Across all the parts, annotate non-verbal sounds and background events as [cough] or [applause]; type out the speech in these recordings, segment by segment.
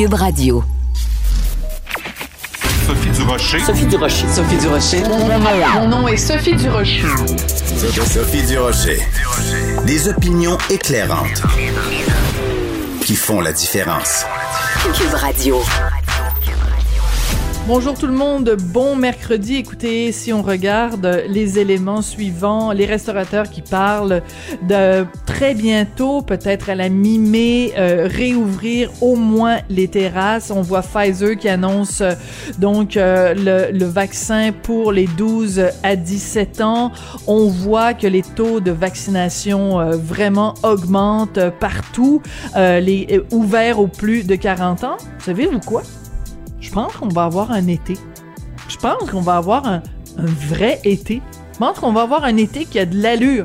Cube Radio. Sophie Durocher. Sophie Durocher. Sophie Durocher. Mon nom est Sophie Durocher. Sophie Durocher. Des opinions éclairantes qui font la différence. Cube Radio. Bonjour tout le monde, bon mercredi. Écoutez, si on regarde les éléments suivants, les restaurateurs qui parlent de très bientôt, peut-être à la mi-mai, euh, réouvrir au moins les terrasses. On voit Pfizer qui annonce euh, donc euh, le, vaccin pour les 12 à 17 ans. On voit que les taux de vaccination vraiment augmentent partout, les ouverts aux plus de 40 ans. Savez-vous quoi? Je pense qu'on va avoir un été. Je pense qu'on va avoir un, vrai été. Je pense qu'on va avoir un été qui a de l'allure.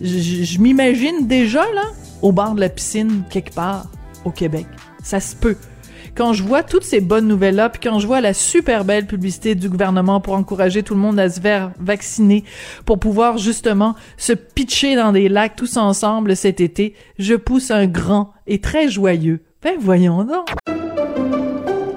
Je, m'imagine déjà, là, au bord de la piscine, quelque part, au Québec. Ça se peut. Quand je vois toutes ces bonnes nouvelles-là, puis quand je vois la super belle publicité du gouvernement pour encourager tout le monde à se faire vacciner, pour pouvoir justement se pitcher dans des lacs tous ensemble cet été, je pousse un grand et très joyeux. Ben voyons donc.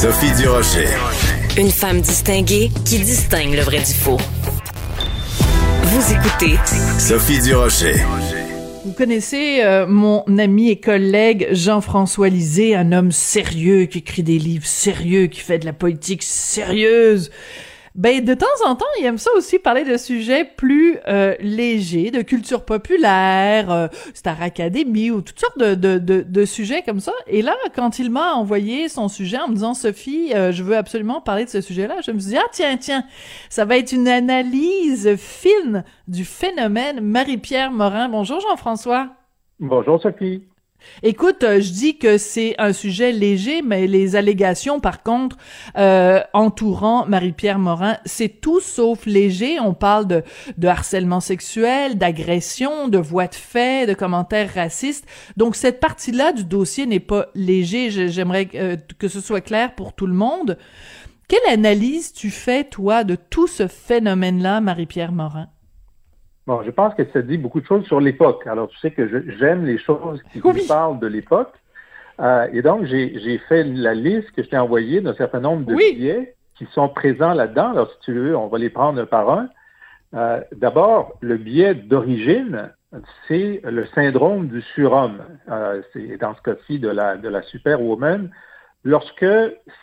Sophie Durocher. Une femme distinguée qui distingue le vrai du faux. Vous écoutez Sophie Durocher. Vous connaissez euh, mon ami et collègue Jean-François Lisée, un homme sérieux qui écrit des livres sérieux, qui fait de la politique sérieuse. Ben de temps en temps, il aime ça aussi parler de sujets plus euh, légers, de culture populaire, euh, Star Academy ou toutes sortes de, de, de, de, sujets comme ça. Et là, quand il m'a envoyé son sujet en me disant Sophie, euh, je veux absolument parler de ce sujet-là, je me suis dit ah tiens tiens, ça va être une analyse fine du phénomène Marie-Pierre Morin. Bonjour Jean-François. Bonjour Sophie. Écoute, euh, je dis que c'est un sujet léger, mais les allégations, par contre, euh, entourant Marie-Pierre Morin, c'est tout sauf léger. On parle de, harcèlement sexuel, d'agression, de voix de fait, de commentaires racistes. Donc cette partie-là du dossier n'est pas léger. J'aimerais euh, que ce soit clair pour tout le monde. Quelle analyse tu fais, toi, de tout ce phénomène-là, Marie-Pierre Morin? Bon, je pense que ça dit beaucoup de choses sur l'époque. Alors, tu sais que j'aime les choses qui parlent de l'époque. Euh, et donc, j'ai fait la liste que je t'ai envoyée d'un certain nombre de billets qui sont présents là-dedans. Alors, si tu veux, on va les prendre un par un. Euh, D'abord, le billet d'origine, c'est le syndrome du surhomme. Euh, c'est dans ce cas-ci de la, de la superwoman. Lorsque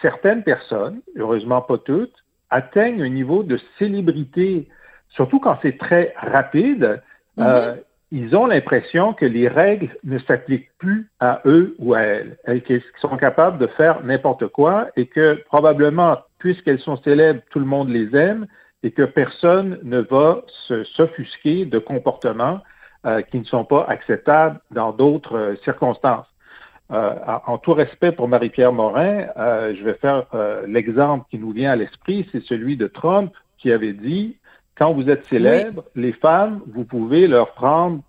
certaines personnes, heureusement pas toutes, atteignent un niveau de célébrité surtout quand c'est très rapide, euh, mhm. ils ont l'impression que les règles ne s'appliquent plus à eux ou à elles, et qu'ils sont capables de faire n'importe quoi et que probablement, puisqu'elles sont célèbres, tout le monde les aime et que personne ne va s'offusquer de comportements euh, qui ne sont pas acceptables dans d'autres euh, circonstances. en tout respect pour Marie-Pierre Morin, je vais faire l'exemple qui nous vient à l'esprit, c'est celui de Trump qui avait dit quand vous êtes célèbre, les femmes, vous pouvez leur prendre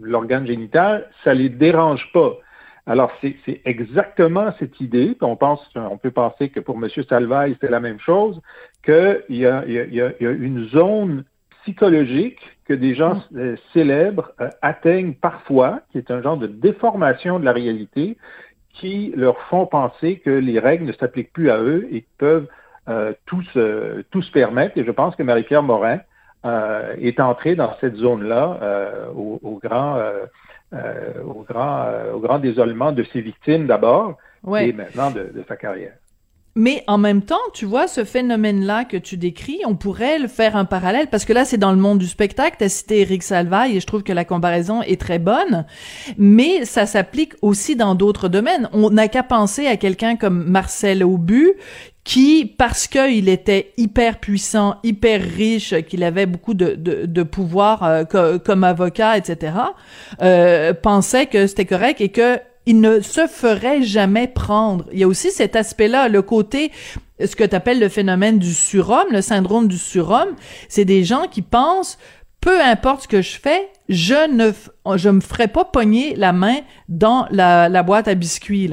l'organe génital, ça les dérange pas. Alors, c'est exactement cette idée, on pense, on peut penser que pour M. Salvaille, c'est la même chose, qu'il y, a, une zone psychologique que des gens mm. euh, célèbres euh, atteignent parfois, qui est un genre de déformation de la réalité, qui leur font penser que les règles ne s'appliquent plus à eux et peuvent euh, tous, tous permettre. Et je pense que Marie-Pierre Morin euh, est entrée dans cette zone-là euh, au, grand, au, grand, au grand désolement de ses victimes d'abord, et maintenant de, sa carrière. Mais en même temps, tu vois, ce phénomène-là que tu décris, on pourrait le faire un parallèle, parce que là, c'est dans le monde du spectacle, tu as cité Eric Salvaille, et je trouve que la comparaison est très bonne, mais ça s'applique aussi dans d'autres domaines. On n'a qu'à penser à quelqu'un comme Marcel Aubu, qui, parce qu'il était hyper puissant, hyper riche, qu'il avait beaucoup de, de, pouvoir euh, comme avocat, etc., euh, pensait que c'était correct et que il ne se ferait jamais prendre. Il y a aussi cet aspect-là, le côté, ce que tu appelles le phénomène du surhomme, le syndrome du surhomme, c'est des gens qui pensent, peu importe ce que je fais, je ne je me ferai pas pogner la main dans la, boîte à biscuits.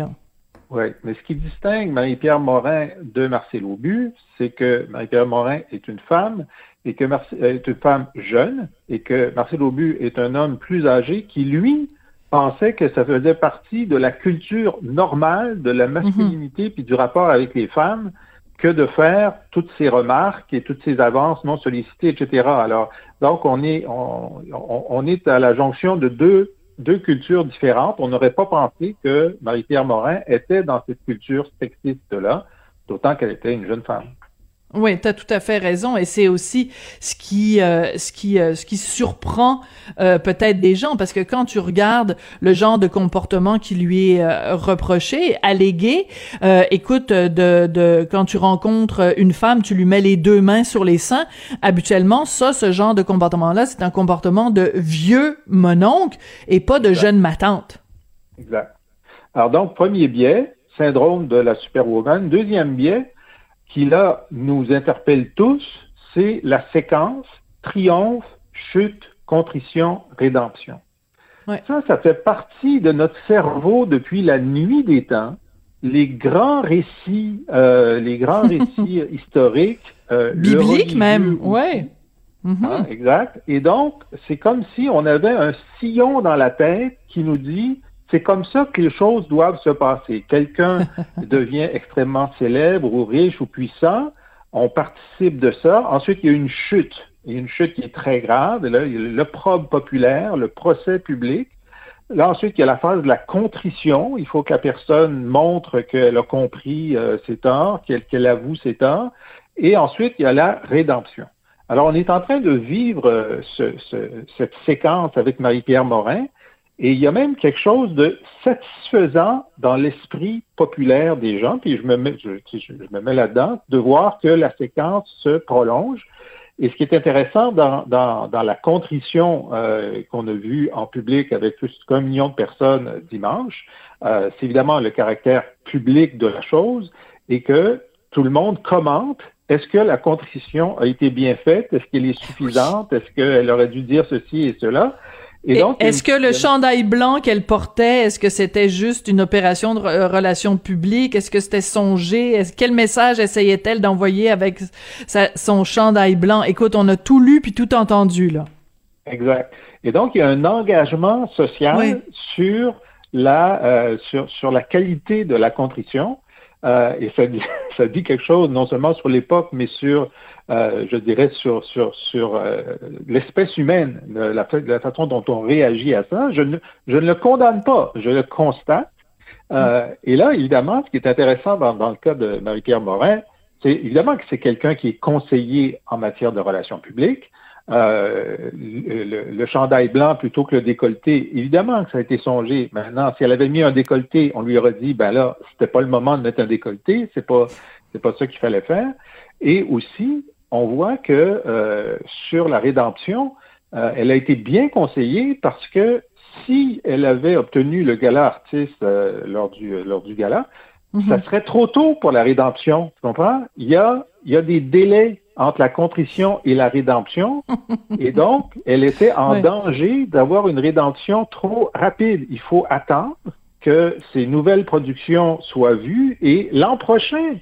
Oui, mais ce qui distingue Marie-Pierre Morin de Marcel Aubu, c'est que Marie-Pierre Morin est une femme et que Marcel, est une femme jeune et que Marcel Aubu est un homme plus âgé qui, lui, pensait que ça faisait partie de la culture normale de la masculinité mhm. puis du rapport avec les femmes que de faire toutes ces remarques et toutes ces avances non sollicitées, etc. Alors, donc, on est, on, on est à la jonction de deux, deux cultures différentes. On n'aurait pas pensé que Marie-Pierre Morin était dans cette culture sexiste-là, d'autant qu'elle était une jeune femme. Oui, tu as tout à fait raison et c'est aussi ce qui euh, ce qui euh, ce qui surprend euh, peut-être des gens parce que quand tu regardes le genre de comportement qui lui est reproché, allégué, écoute de de quand tu rencontres une femme, tu lui mets les deux mains sur les seins, habituellement ça ce genre de comportement là, c'est un comportement de vieux mononcle et pas de jeune matante. Exact. Alors donc premier biais, syndrome de la superwoman, deuxième biais qui là nous interpelle tous, c'est la séquence triomphe, chute, contrition, rédemption. Ça, ça fait partie de notre cerveau depuis la nuit des temps. Les grands récits, euh, les grands [laughs] récits historiques, euh, bibliques même, ouais. Mm-hmm. Hein, exact. Et donc, c'est comme si on avait un sillon dans la tête qui nous dit c'est comme ça que les choses doivent se passer. Quelqu'un [laughs] devient extrêmement célèbre ou riche ou puissant, on participe de ça. Ensuite, il y a une chute. Il y a une chute qui est très grave. Là, il y a l'opprobre populaire, le procès public. Là, ensuite, il y a la phase de la contrition. Il faut que la personne montre qu'elle a compris euh, ses torts, qu'elle avoue ses torts. Et ensuite, il y a la rédemption. Alors, on est en train de vivre euh, cette séquence avec Marie-Pierre Morin. Et il y a même quelque chose de satisfaisant dans l'esprit populaire des gens, puis je me mets, je, me mets là-dedans, de voir que la séquence se prolonge. Et ce qui est intéressant dans, dans, dans la contrition euh, qu'on a vue en public avec plus d'un million de personnes dimanche, euh, c'est évidemment le caractère public de la chose et que tout le monde commente est-ce que la contrition a été bien faite? Est-ce qu'elle est suffisante? Est-ce qu'elle aurait dû dire ceci et cela? Est-ce que le chandail blanc qu'elle portait, est-ce que c'était juste une opération de euh, relations publiques? Est-ce que c'était songé? Quel message essayait-elle d'envoyer avec son chandail blanc? Écoute, on a tout lu puis tout entendu, là. Exact. Et donc, il y a un engagement social sur la, euh, sur, sur la qualité de la contrition. Euh, et ça dit, [laughs] ça dit quelque chose non seulement sur l'époque, mais sur euh, je dirais, sur, sur, sur euh, l'espèce humaine, la, la, façon dont on réagit à ça. Je ne, je ne le condamne pas, je le constate. Euh, et là, évidemment, ce qui est intéressant dans, dans le cas de Marie-Pierre Morin, c'est évidemment que c'est quelqu'un qui est conseiller en matière de relations publiques. Euh, le, le, chandail blanc plutôt que le décolleté, évidemment que ça a été songé. Maintenant, si elle avait mis un décolleté, on lui aurait dit, ben là, c'était pas le moment de mettre un décolleté, c'est pas, c'est pas ça qu'il fallait faire. Et aussi, on voit que euh, sur la rédemption, euh, elle a été bien conseillée parce que si elle avait obtenu le gala artiste euh, lors, du, lors du gala, mhm. ça serait trop tôt pour la rédemption. Tu comprends? Il y a, il y a des délais entre la contrition et la rédemption. [laughs] et donc, elle était en danger d'avoir une rédemption trop rapide. Il faut attendre que ces nouvelles productions soient vues et l'an prochain,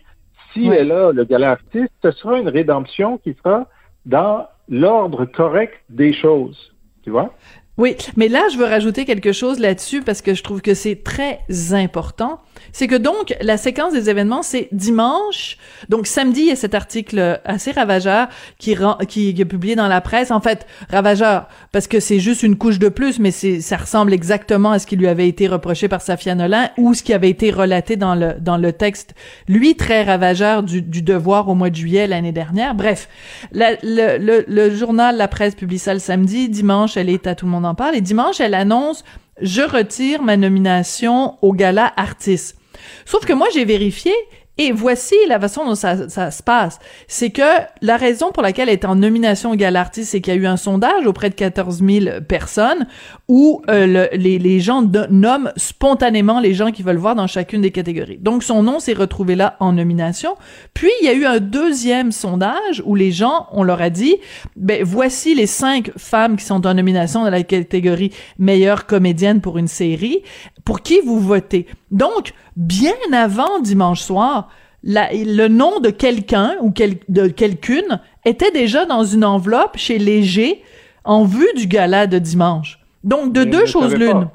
si elle a le gala artiste, ce sera une rédemption qui sera dans l'ordre correct des choses. Tu vois? Oui, mais là, je veux rajouter quelque chose là-dessus parce que je trouve que c'est très important. C'est que donc, la séquence des événements, c'est dimanche. Donc, samedi, il y a cet article assez ravageur qui, est publié dans la presse. En fait, ravageur, parce que c'est juste une couche de plus, mais ça ressemble exactement à ce qui lui avait été reproché par Safia Nolin ou ce qui avait été relaté dans le, texte, lui, très ravageur du, devoir au mois de juillet l'année dernière. Bref, le, le, le journal La Presse publie ça le samedi. Dimanche, elle est à tout le monde en parle. Et dimanche, elle annonce je retire ma nomination au gala artiste. Sauf que moi, j'ai vérifié et voici la façon dont ça, ça se passe. C'est que la raison pour laquelle elle est en nomination au Artiste, c'est qu'il y a eu un sondage auprès de 14 000 personnes où euh, les, les, gens nomment spontanément les gens qu'ils veulent voir dans chacune des catégories. Donc son nom s'est retrouvé là en nomination. Puis il y a eu un deuxième sondage où les gens, on leur a dit, ben voici les cinq femmes qui sont en nomination dans la catégorie meilleure comédienne pour une série. Pour qui vous votez? Donc, bien avant dimanche soir, le nom de quelqu'un ou de quelqu'une était déjà dans une enveloppe chez Léger en vue du gala de dimanche. Donc, de deux choses l'une.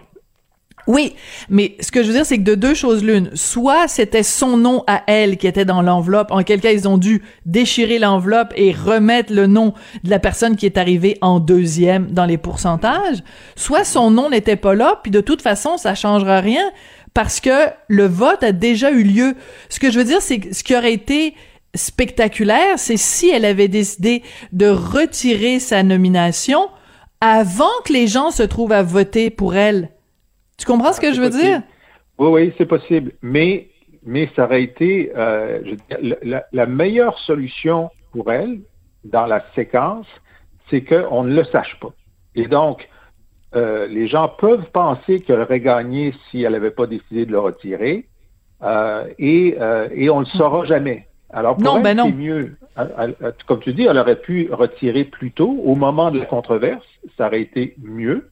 Oui, mais ce que je veux dire, c'est que de deux choses l'une, soit c'était son nom à elle qui était dans l'enveloppe, en quel cas ils ont dû déchirer l'enveloppe et remettre le nom de la personne qui est arrivée en deuxième dans les pourcentages, soit son nom n'était pas là, puis de toute façon, ça changera rien parce que le vote a déjà eu lieu. Ce que je veux dire, c'est que ce qui aurait été spectaculaire, c'est si elle avait décidé de retirer sa nomination avant que les gens se trouvent à voter pour elle. Tu comprends ce que je veux dire? Oui, oui, c'est possible. Mais, mais ça aurait été euh, la, la, meilleure solution pour elle dans la séquence, c'est qu'on ne le sache pas. Et donc, euh, les gens peuvent penser qu'elle aurait gagné si elle n'avait pas décidé de le retirer, euh, et, euh, et on ne le saura jamais. Alors pour non, ben c'est mieux. comme tu dis, elle aurait pu retirer plus tôt, au moment de la controverse, ça aurait été mieux,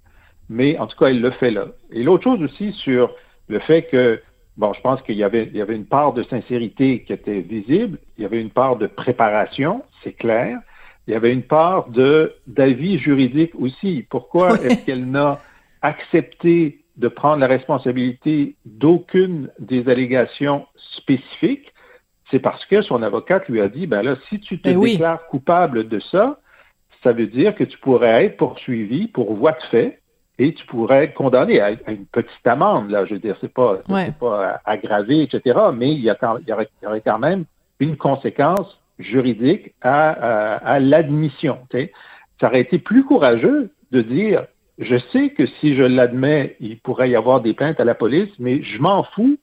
mais en tout cas, elle le fait là. Et l'autre chose aussi sur le fait que, bon, je pense qu'il y avait, il y avait une part de sincérité qui était visible, il y avait une part de préparation, c'est clair, il y avait une part de d'avis juridique aussi. Pourquoi est-ce qu'elle n'a accepté de prendre la responsabilité d'aucune des allégations spécifiques? C'est parce que son avocate lui a dit, ben là, si tu te eh déclares coupable de ça, ça veut dire que tu pourrais être poursuivi pour voie de fait et tu pourrais être condamné à, une petite amende. Là, je veux dire, c'est pas, pas aggravé, etc. Mais il y, a, il y aurait quand même une conséquence juridique à, à, l'admission. Ça aurait été plus courageux de dire je sais que si je l'admets, il pourrait y avoir des plaintes à la police, mais je m'en fous.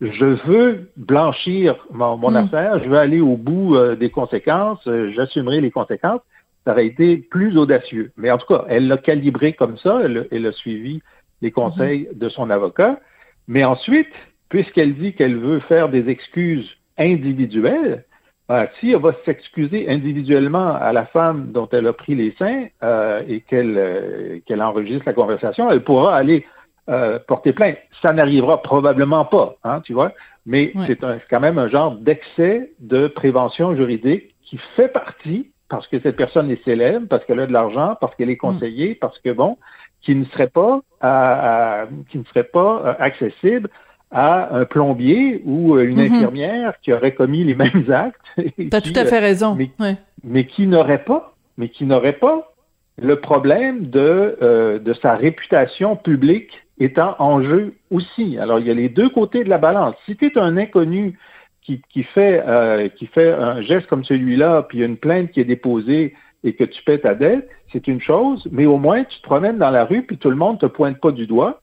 Je veux blanchir mon, mon hmm. affaire, je veux aller au bout euh, des conséquences, euh, j'assumerai les conséquences. Ça aurait été plus audacieux. Mais en tout cas, elle l'a calibré comme ça, elle, elle, a suivi les conseils hmm. de son avocat. Mais ensuite, puisqu'elle dit qu'elle veut faire des excuses individuelles, euh, si elle va s'excuser individuellement à la femme dont elle a pris les seins euh, et qu'elle euh, qu'elle enregistre la conversation, elle pourra aller porter plainte. Ça n'arrivera probablement pas, hein, tu vois, mais c'est quand même un genre d'excès de prévention juridique qui fait partie, parce que cette personne est célèbre, parce qu'elle a de l'argent, parce qu'elle est mm. conseillée, parce que bon, qui ne serait pas qui ne serait pas accessible à un plombier ou euh, une mhm. infirmière qui aurait commis les mêmes [laughs] actes. Tu as tout à fait raison. Mais, mais qui n'aurait pas, mais qui n'aurait pas le problème de, euh, de sa réputation publique étant en jeu aussi. Alors, il y a les deux côtés de la balance. Si tu es un inconnu qui, qui, fait, euh, qui fait un geste comme celui-là, puis il y a une plainte qui est déposée et que tu paies ta dette, c'est une chose, mais au moins tu te promènes dans la rue puis tout le monde te pointe pas du doigt,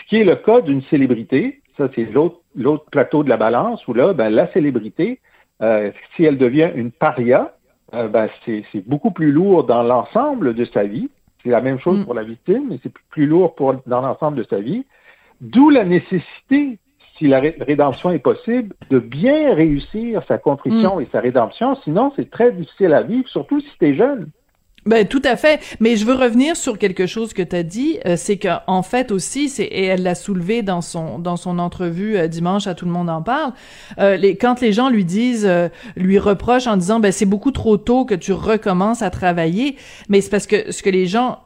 ce qui est le cas d'une célébrité ça, c'est l'autre plateau de la balance où là, ben, la célébrité, euh, si elle devient une paria, euh, ben, c'est beaucoup plus lourd dans l'ensemble de sa vie. C'est la même chose mm. pour la victime, mais c'est plus lourd pour, dans l'ensemble de sa vie. D'où la nécessité, si la rédemption est possible, de bien réussir sa contrition mm. et sa rédemption. Sinon, c'est très difficile à vivre, surtout si tu es jeune. Ben tout à fait, mais je veux revenir sur quelque chose que tu as dit, euh, c'est qu'en fait aussi, c'est et elle l'a soulevé dans son dans son entrevue euh, dimanche à tout le monde en parle. Euh, les, quand les gens lui disent, lui reprochent en disant, ben c'est beaucoup trop tôt que tu recommences à travailler, mais c'est parce que ce que les gens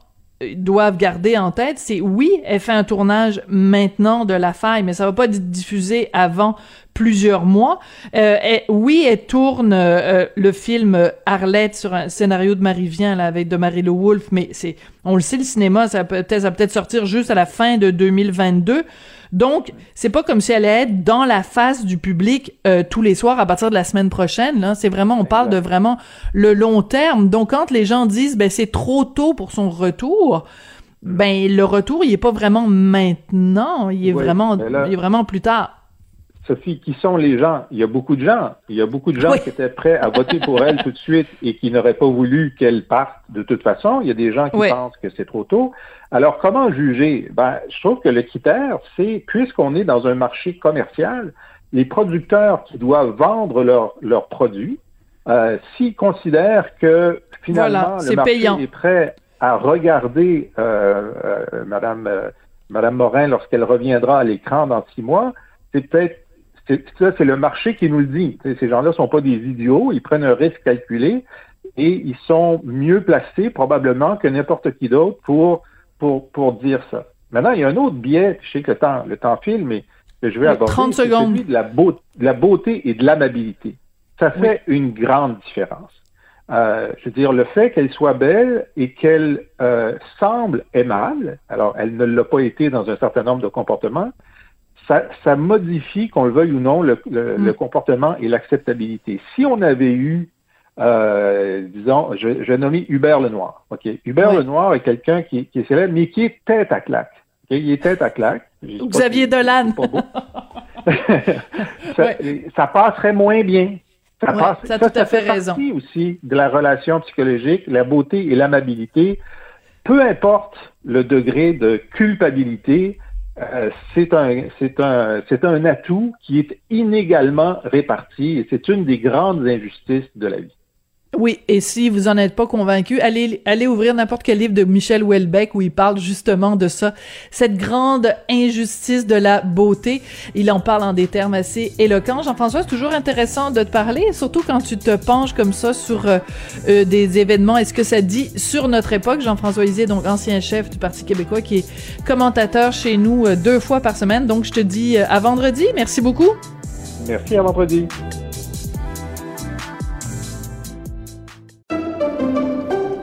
doivent garder en tête, c'est oui, elle fait un tournage maintenant de La Faille, mais ça va pas être diffusé avant plusieurs mois. Euh, oui, elle tourne euh, le film Arlette sur un scénario de Marie Vien, là, avec de Marie-Lou Wolfe, mais c'est, on le sait, le cinéma, ça peut ça peut-être sortir juste à la fin de 2022. Donc, c'est pas comme si elle allait être dans la face du public euh, tous les soirs à partir de la semaine prochaine. Là, c'est vraiment, on parle de vraiment le long terme. Donc, quand les gens disent, ben c'est trop tôt pour son retour, ben le retour, il est pas vraiment maintenant, il est vraiment, il est vraiment plus tard. Sophie, qui sont les gens? Il y a beaucoup de gens. Il y a beaucoup de gens qui étaient prêts à voter pour elle tout de suite et qui n'auraient pas voulu qu'elle parte de toute façon. Il y a des gens qui pensent que c'est trop tôt. Alors, comment juger? Ben, je trouve que le critère, c'est, puisqu'on est dans un marché commercial, les producteurs qui doivent vendre leurs produits, euh, s'ils considèrent que finalement le marché est prêt à regarder euh, euh, Madame, euh, Madame Morin lorsqu'elle reviendra à l'écran dans six mois, c'est peut-être ça, c'est le marché qui nous le dit. ces gens-là sont pas des idiots, ils prennent un risque calculé et ils sont mieux placés probablement que n'importe qui d'autre pour, pour, pour dire ça. Maintenant, il y a un autre biais, je sais que le temps, le temps file, mais que je vais aborder, 30 secondes. celui de la, beauté, de la beauté et de l'amabilité. Ça fait une grande différence. Euh, je veux dire, le fait qu'elle soit belle et qu'elle euh, semble aimable, alors elle ne l'a pas été dans un certain nombre de comportements, ça, modifie, qu'on le veuille ou non, le, mm. comportement et l'acceptabilité. Si on avait eu, euh, disons, je, vais nommer Hubert Lenoir. OK? Hubert Lenoir est quelqu'un qui, est célèbre, mais qui est tête à claque. Il est tête à claque. Xavier Dolan. [laughs] ça, ça, passerait moins bien. Ça, passe, ça, tout à fait, fait raison. aussi de la relation psychologique, la beauté et l'amabilité. Peu importe le degré de culpabilité, euh, c'est un, c'est un, c'est un atout qui est inégalement réparti et c'est une des grandes injustices de la vie. Oui, et si vous en êtes pas convaincu, allez, allez ouvrir n'importe quel livre de Michel Houellebecq où il parle justement de ça, cette grande injustice de la beauté. Il en parle en des termes assez éloquents. Jean-François, c'est toujours intéressant de te parler, surtout quand tu te penches comme ça sur euh, euh, des événements. Est-ce que ça dit sur notre époque? Jean-François Lisée, donc ancien chef du Parti québécois, qui est commentateur chez nous euh, deux fois par semaine. Donc, je te dis à vendredi. Merci beaucoup. Merci, à vendredi.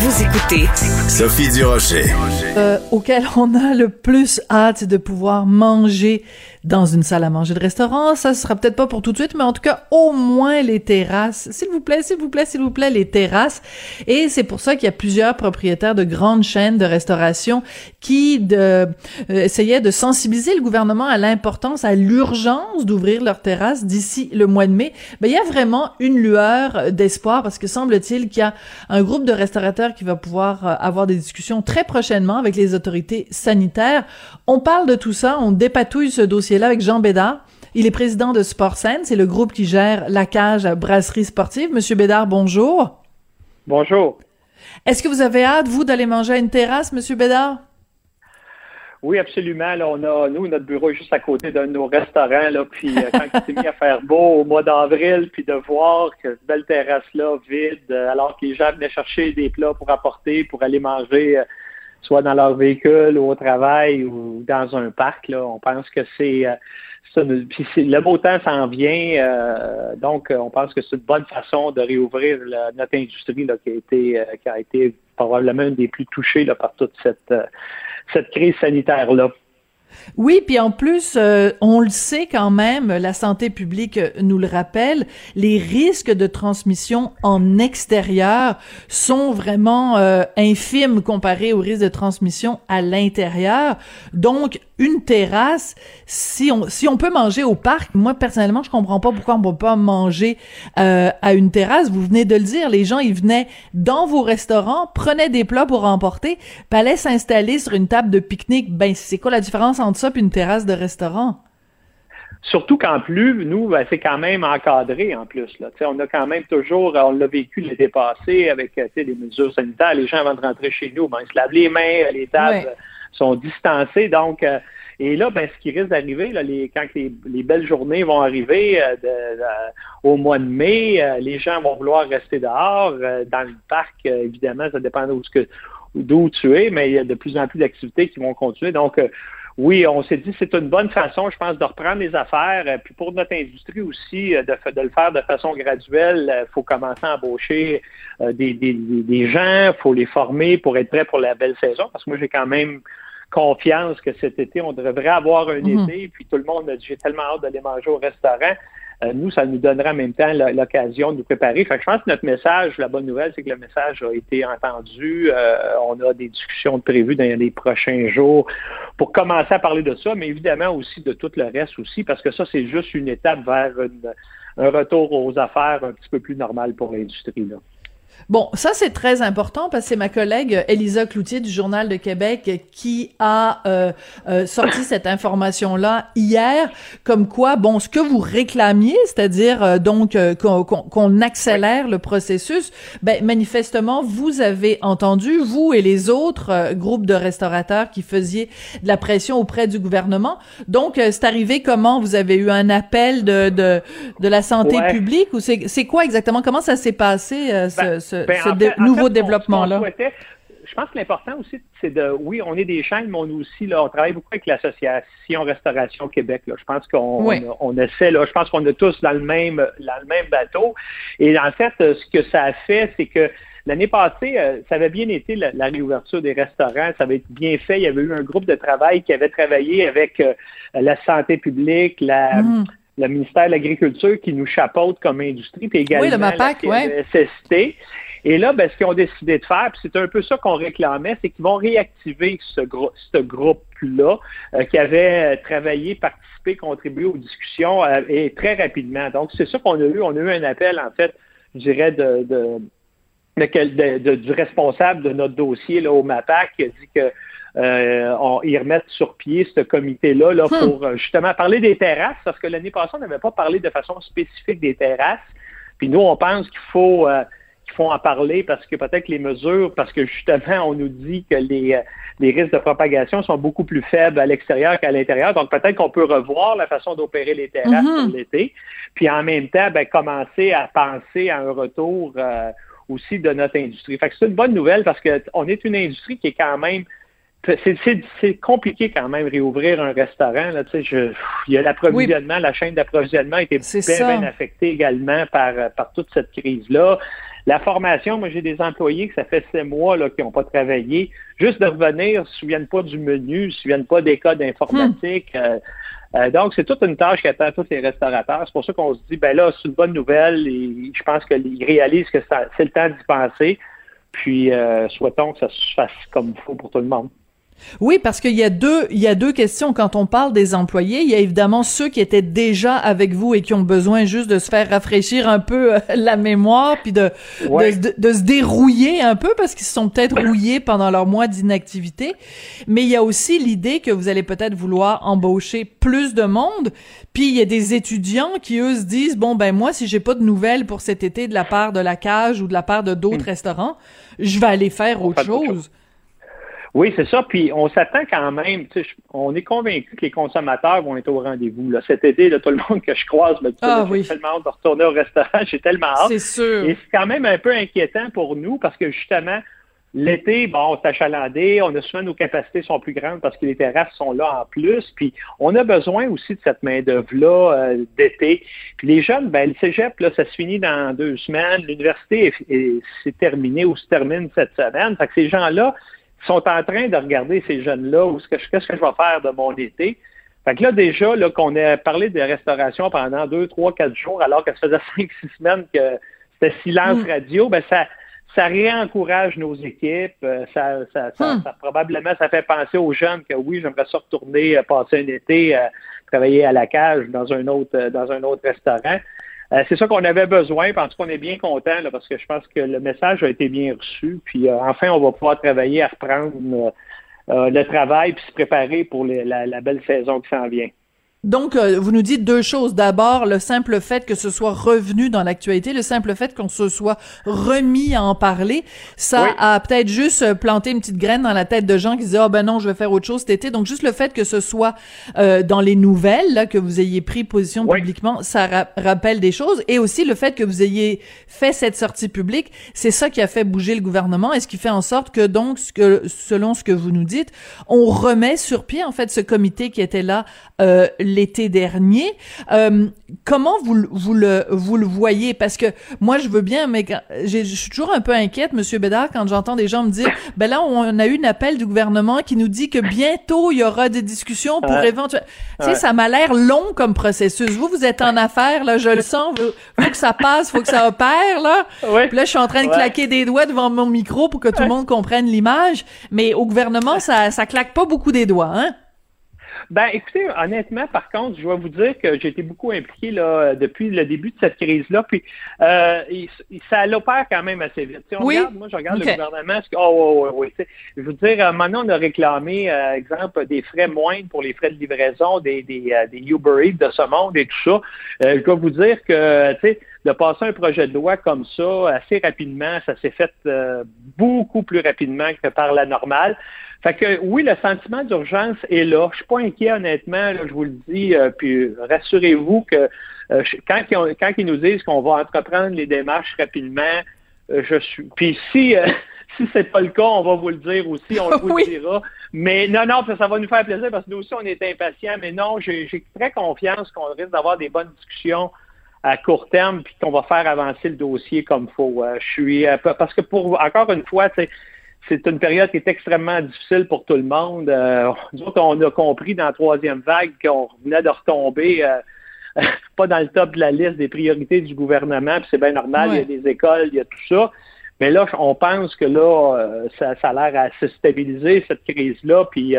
Vous écoutez Sophie Durocher. Euh, auquel on a le plus hâte de pouvoir manger dans une salle à manger de restaurant. Ça, sera peut-être pas pour tout de suite, mais en tout cas, au moins les terrasses. S'il vous plaît, s'il vous plaît, s'il vous plaît, les terrasses. Et c'est pour ça qu'il y a plusieurs propriétaires de grandes chaînes de restauration qui euh, essayaient de sensibiliser le gouvernement à l'importance, à l'urgence d'ouvrir leurs terrasses d'ici le mois de mai. Ben, il y a vraiment une lueur d'espoir parce que semble-t-il qu'il y a un groupe de restaurateurs qui va pouvoir euh, avoir des discussions très prochainement avec les autorités sanitaires. On parle de tout ça, on dépatouille ce dossier là avec Jean Bédard. Il est président de Sportsen, c'est le groupe qui gère la cage à brasserie sportive. Monsieur Bédard, bonjour. Bonjour. Est-ce que vous avez hâte, vous, d'aller manger à une terrasse, Monsieur Bédard? Oui, absolument. on a, nous, notre bureau est juste à côté d'un de nos restaurants. Là, puis euh, quand il s'est mis à faire beau au mois d'avril, puis de voir que cette belle terrasse-là vide, euh, alors que les gens venaient chercher des plats pour apporter, pour aller manger, euh, soit dans leur véhicule ou au travail ou dans un parc. Là. On pense que c'est euh, le beau temps s'en vient, euh, donc on pense que c'est une bonne façon de réouvrir notre industrie là, qui a été euh, qui a été probablement une des plus touchées là, par toute cette cette crise sanitaire là. Oui, puis en plus, euh, on le sait quand même, la santé publique nous le rappelle, les risques de transmission en extérieur sont vraiment euh, infimes comparés aux risques de transmission à l'intérieur. Donc, une terrasse, si on si on peut manger au parc, moi personnellement, je comprends pas pourquoi on peut pas manger euh, à une terrasse. Vous venez de le dire, les gens ils venaient dans vos restaurants, prenaient des plats pour emporter, allaient s'installer sur une table de pique-nique. Ben c'est quoi la différence entre ça et une terrasse de restaurant? Surtout qu'en plus, nous, ben, c'est quand même encadré en plus. Là. on a quand même toujours, on l'a vécu l'été passé avec les mesures sanitaires. Les gens avant de rentrer chez nous, ben, ils se lavent les mains, les tables sont distancées. Donc, euh, et là, ben, ce qui risque d'arriver, là, les, quand les, belles journées vont arriver euh, au mois de mai, euh, les gens vont vouloir rester dehors. dans le parc, évidemment, ça dépend d'où tu es, mais il y a de plus en plus d'activités qui vont continuer. Donc, oui, on s'est dit c'est une bonne façon, je pense, de reprendre les affaires. Euh, puis pour notre industrie aussi, euh, de, le faire de façon graduelle. Il euh, faut commencer à embaucher des, des, gens, il faut les former pour être prêts pour la belle saison. Parce que moi, j'ai quand même confiance que cet été, on devrait avoir un mhm. été. Puis tout le monde a dit j'ai tellement hâte d'aller manger au restaurant. Euh, nous, ça nous donnera en même temps l'occasion de nous préparer. Fait que je pense que notre message, la bonne nouvelle, c'est que le message a été entendu. Euh, on a des discussions prévues dans les prochains jours pour commencer à parler de ça, mais évidemment aussi de tout le reste aussi, parce que ça, c'est juste une étape vers un retour aux affaires un petit peu plus normal pour l'industrie. Bon, ça c'est très important parce que c'est ma collègue Elisa Cloutier du Journal de Québec qui a euh, euh, sorti cette information-là hier, comme quoi, bon, ce que vous réclamiez, c'est-à-dire euh, donc qu'on accélère le processus, ben manifestement vous avez entendu vous et les autres groupes de restaurateurs qui faisiez de la pression auprès du gouvernement. Donc c'est arrivé comment? Vous avez eu un appel de de, de la santé publique ou c'est quoi exactement? Comment ça s'est passé ce, ce ben, ce, nouveau développement-là? Je pense que l'important aussi, c'est de, oui, on est des chaînes, mais on aussi, là, on travaille beaucoup avec l'Association Restauration Québec. Là. Je pense qu'on on, essaie, là, je pense qu'on est tous dans le même, dans le même bateau. Et en fait, ce que ça a fait, c'est que L'année passée, euh, ça avait bien été la, réouverture des restaurants, ça avait été bien fait. Il y avait eu un groupe de travail qui avait travaillé avec euh, la santé publique, la, mm. Le ministère de l'Agriculture qui nous chapeaute comme industrie, puis également oui, le MAPAC, la SST. Et là, ben, ce qu'ils ont décidé de faire, puis c'est un peu ça qu'on réclamait, c'est qu'ils vont réactiver ce, ce groupe-là euh, qui avait euh, travaillé, participé, contribué aux discussions euh, et très rapidement. Donc, c'est ça qu'on a eu. On a eu un appel, en fait, je dirais, de, de, du responsable de notre dossier là, au MAPAC qui a dit que euh, on, ils remettent sur pied ce comité-là là, hmm. pour justement parler des terrasses, parce que l'année passée, on n'avait pas parlé de façon spécifique des terrasses. Puis nous, on pense qu'il faut qu'il faut en parler parce que peut-être les mesures, parce que justement, on nous dit que les, euh, les risques de propagation sont beaucoup plus faibles à l'extérieur qu'à l'intérieur. Donc, peut-être qu'on peut revoir la façon d'opérer les terrasses pour l'été. Puis en même temps, ben, commencer à penser à un retour euh, aussi de notre industrie. Fait que c'est une bonne nouvelle parce qu'on est une industrie qui est quand même c'est compliqué quand même réouvrir un restaurant. Là, je, il y a l'approvisionnement, la chaîne d'approvisionnement a été bien, bien affectée également par, par toute cette crise-là. La formation, moi, j'ai des employés que ça fait six mois là, qui n'ont pas travaillé. Juste de revenir, ne se souviennent pas du menu, ne se souviennent pas des codes informatiques. Hmm. Euh, euh, donc, c'est toute une tâche qui attend tous les restaurateurs. C'est pour ça qu'on se dit, ben là, c'est une bonne nouvelle et je pense qu'ils réalisent que c'est le temps d'y penser. Puis, euh, souhaitons que ça se fasse comme il faut pour tout le monde. Oui, parce qu'il y a deux, il y a deux questions quand on parle des employés. Il y a évidemment ceux qui étaient déjà avec vous et qui ont besoin juste de se faire rafraîchir un peu euh, [laughs] la mémoire puis de, de, se dérouiller un peu parce qu'ils se sont peut-être rouillés pendant leur mois d'inactivité. Mais il y a aussi l'idée que vous allez peut-être vouloir embaucher plus de monde. Puis il y a des étudiants qui eux se disent bon ben moi si j'ai pas de nouvelles pour cet été de la part de la cage ou de la part de d'autres hmm. restaurants, je vais aller faire autre chose. Oui, c'est ça. Puis on s'attend quand même. On est convaincu que les consommateurs vont être au rendez-vous. Là. Cet été, tout le monde que je croise me dit ah, j'ai tellement hâte de retourner au restaurant, [laughs] j'ai tellement hâte. C'est sûr. Et c'est quand même un peu inquiétant pour nous parce que justement, L'été, bon, c'est achalandé, on a souvent nos capacités sont plus grandes parce que les terrasses sont là en plus, puis on a besoin aussi de cette main-d'œuvre-là euh, d'été. Puis les jeunes, ben, le cégep, là, ça se finit dans deux semaines, l'université s'est terminée ou se termine cette semaine. Fait que ces gens-là, sont en train de regarder ces jeunes-là, ou qu'est-ce que je vais faire de mon été. Fait que là, déjà, là, qu'on ait parlé de restauration pendant deux, trois, quatre jours, alors que ça faisait [laughs] cinq, six semaines que c'était silence mm. radio, ben ça, ça réencourage nos équipes. Euh, ça, ça, hmm. ça, probablement, ça fait penser aux jeunes que oui, j'aimerais ça retourner euh, passer un été, euh, travailler à la cage dans un autre, dans un autre restaurant. C'est ça qu'on avait besoin. En tout cas, on est bien content parce que je pense que le message a été bien reçu. Puis enfin, on va pouvoir travailler à reprendre le travail puis se préparer pour la belle saison qui s'en vient. Donc, euh, vous nous dites deux choses. D'abord, le simple fait que ce soit revenu dans l'actualité, le simple fait qu'on se soit remis à en parler, ça a peut-être juste euh, planté une petite graine dans la tête de gens qui disaient, oh ben non, je vais faire autre chose cet été. Donc, juste le fait que ce soit euh, dans les nouvelles, là, que vous ayez pris position publiquement, ça rappelle des choses. Et aussi le fait que vous ayez fait cette sortie publique, c'est ça qui a fait bouger le gouvernement et ce qui fait en sorte que, donc, ce que, selon ce que vous nous dites, on remet sur pied, en fait, ce comité qui était là l'été dernier. Euh, comment vous, vous, le, vous le voyez? Parce que moi, je veux bien, mais je suis toujours un peu inquiète, Monsieur Bédard, quand j'entends des gens me dire, ben là, on a eu un appel du gouvernement qui nous dit que bientôt, il y aura des discussions pour éventuellement... Tu sais, ça m'a l'air long comme processus. Vous, vous êtes en affaires, là, je le sens. Faut que ça passe, faut que ça opère, là. Puis là, je suis en train de claquer des doigts devant mon micro pour que tout le monde comprenne l'image. Mais au gouvernement, ça, ça claque pas beaucoup des doigts, hein? Ben, écoutez, honnêtement, par contre, je vais vous dire que j'ai été beaucoup impliqué là, depuis le début de cette crise-là, puis euh, ça l'opère quand même assez vite. on oui? regarde, moi, je regarde le gouvernement. Oh, oui, oui. Je veux dire, maintenant, on a réclamé, euh, exemple, des frais moindres pour les frais de livraison des, des, euh, des Uber Eats de ce monde et tout ça. Euh, je dois vous dire que, tu sais, de passer un projet de loi comme ça assez rapidement, ça s'est fait euh, beaucoup plus rapidement que par la normale. Fait que oui, le sentiment d'urgence est là. Je suis pas inquiet, honnêtement, je vous le dis. Euh, puis rassurez-vous que euh, quand, ils quand, ils nous disent qu'on va entreprendre les démarches rapidement, je suis. Puis si [laughs] si c'est pas le cas, on va vous le dire aussi, on [laughs] vous le dira. Mais non, non, ça va nous faire plaisir parce que nous aussi, on est impatients. Mais non, j'ai très confiance qu'on risque d'avoir des bonnes discussions à court terme, puis qu'on va faire avancer le dossier comme il faut. Euh, je suis euh, parce que pour encore une fois, c'est une période qui est extrêmement difficile pour tout le monde. Euh, nous autres, on a compris dans la troisième vague qu'on venait de retomber [laughs] pas dans le top de la liste des priorités du gouvernement, puis c'est bien normal, il y a des écoles, il y a tout ça. Mais là, on pense que là, ça, ça a l'air à se stabiliser, cette crise-là, puis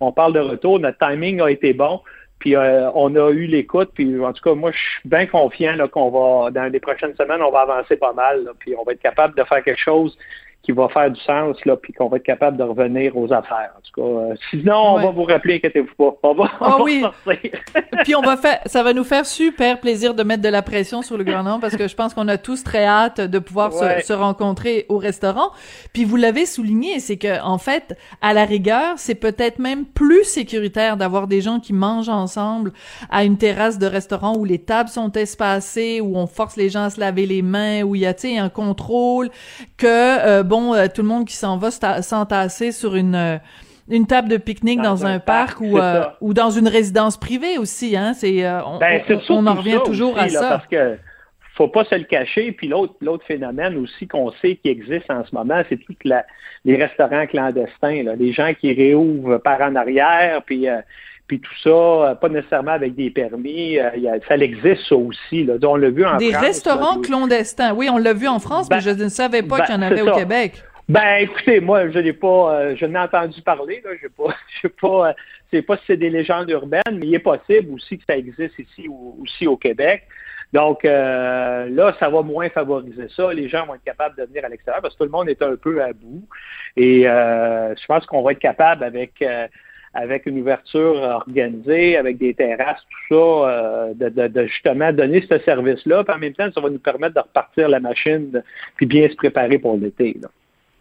on parle de retour. Notre timing a été bon. Puis euh, on a eu l'écoute, puis en tout cas, moi, je suis bien confiant qu'on va, dans les prochaines semaines, on va avancer pas mal, puis on va être capable de faire quelque chose qui va faire du sens, là, puis qu'on va être capable de revenir aux affaires. En tout cas, euh, sinon, on va vous rappeler, inquiétez-vous pas. On va, [laughs] oh, oui. [laughs] puis on va faire, ça va nous faire super plaisir de mettre de la pression sur le gouvernement parce que je pense qu'on a tous très hâte de pouvoir se, se, rencontrer au restaurant. Puis vous l'avez souligné, c'est que en fait, à la rigueur, c'est peut-être même plus sécuritaire d'avoir des gens qui mangent ensemble à une terrasse de restaurant où les tables sont espacées, où on force les gens à se laver les mains, où il y a, tu sais, un contrôle, que euh, bon euh, tout le monde qui s'en va s'entasser sur une euh, une table de pique-nique dans, un, parc, ou, euh, ou dans une résidence privée aussi, hein. C'est on, ben, on, en revient toujours à ça. Parce que faut pas se le cacher. Puis l'autre l'autre phénomène aussi qu'on sait qui existe en ce moment, c'est tous les restaurants clandestins, là, les gens qui réouvrent par en arrière, puis puis tout ça, euh, pas nécessairement avec des permis. Euh, ça existe ça aussi. Là. On l'a vu en des restaurants clandestins. Oui, on l'a vu en France, mais ben, je ne savais pas qu'il y en ben, avait au Québec. Ben, écoutez, moi, je n'ai pas, euh, je n'ai entendu parler. Là, je pas, [laughs] je sais pas, c'est pas si c'est des légendes urbaines, mais il est possible aussi que ça existe ici aussi au Québec. Donc là, ça va moins favoriser ça. Les gens vont être capables de venir à l'extérieur parce que tout le monde est un peu à bout. Et je pense qu'on va être capable avec avec une ouverture organisée, avec des terrasses, tout ça, euh, de, justement donner ce service-là. Puis en même temps, ça va nous permettre de repartir la machine puis bien se préparer pour l'été.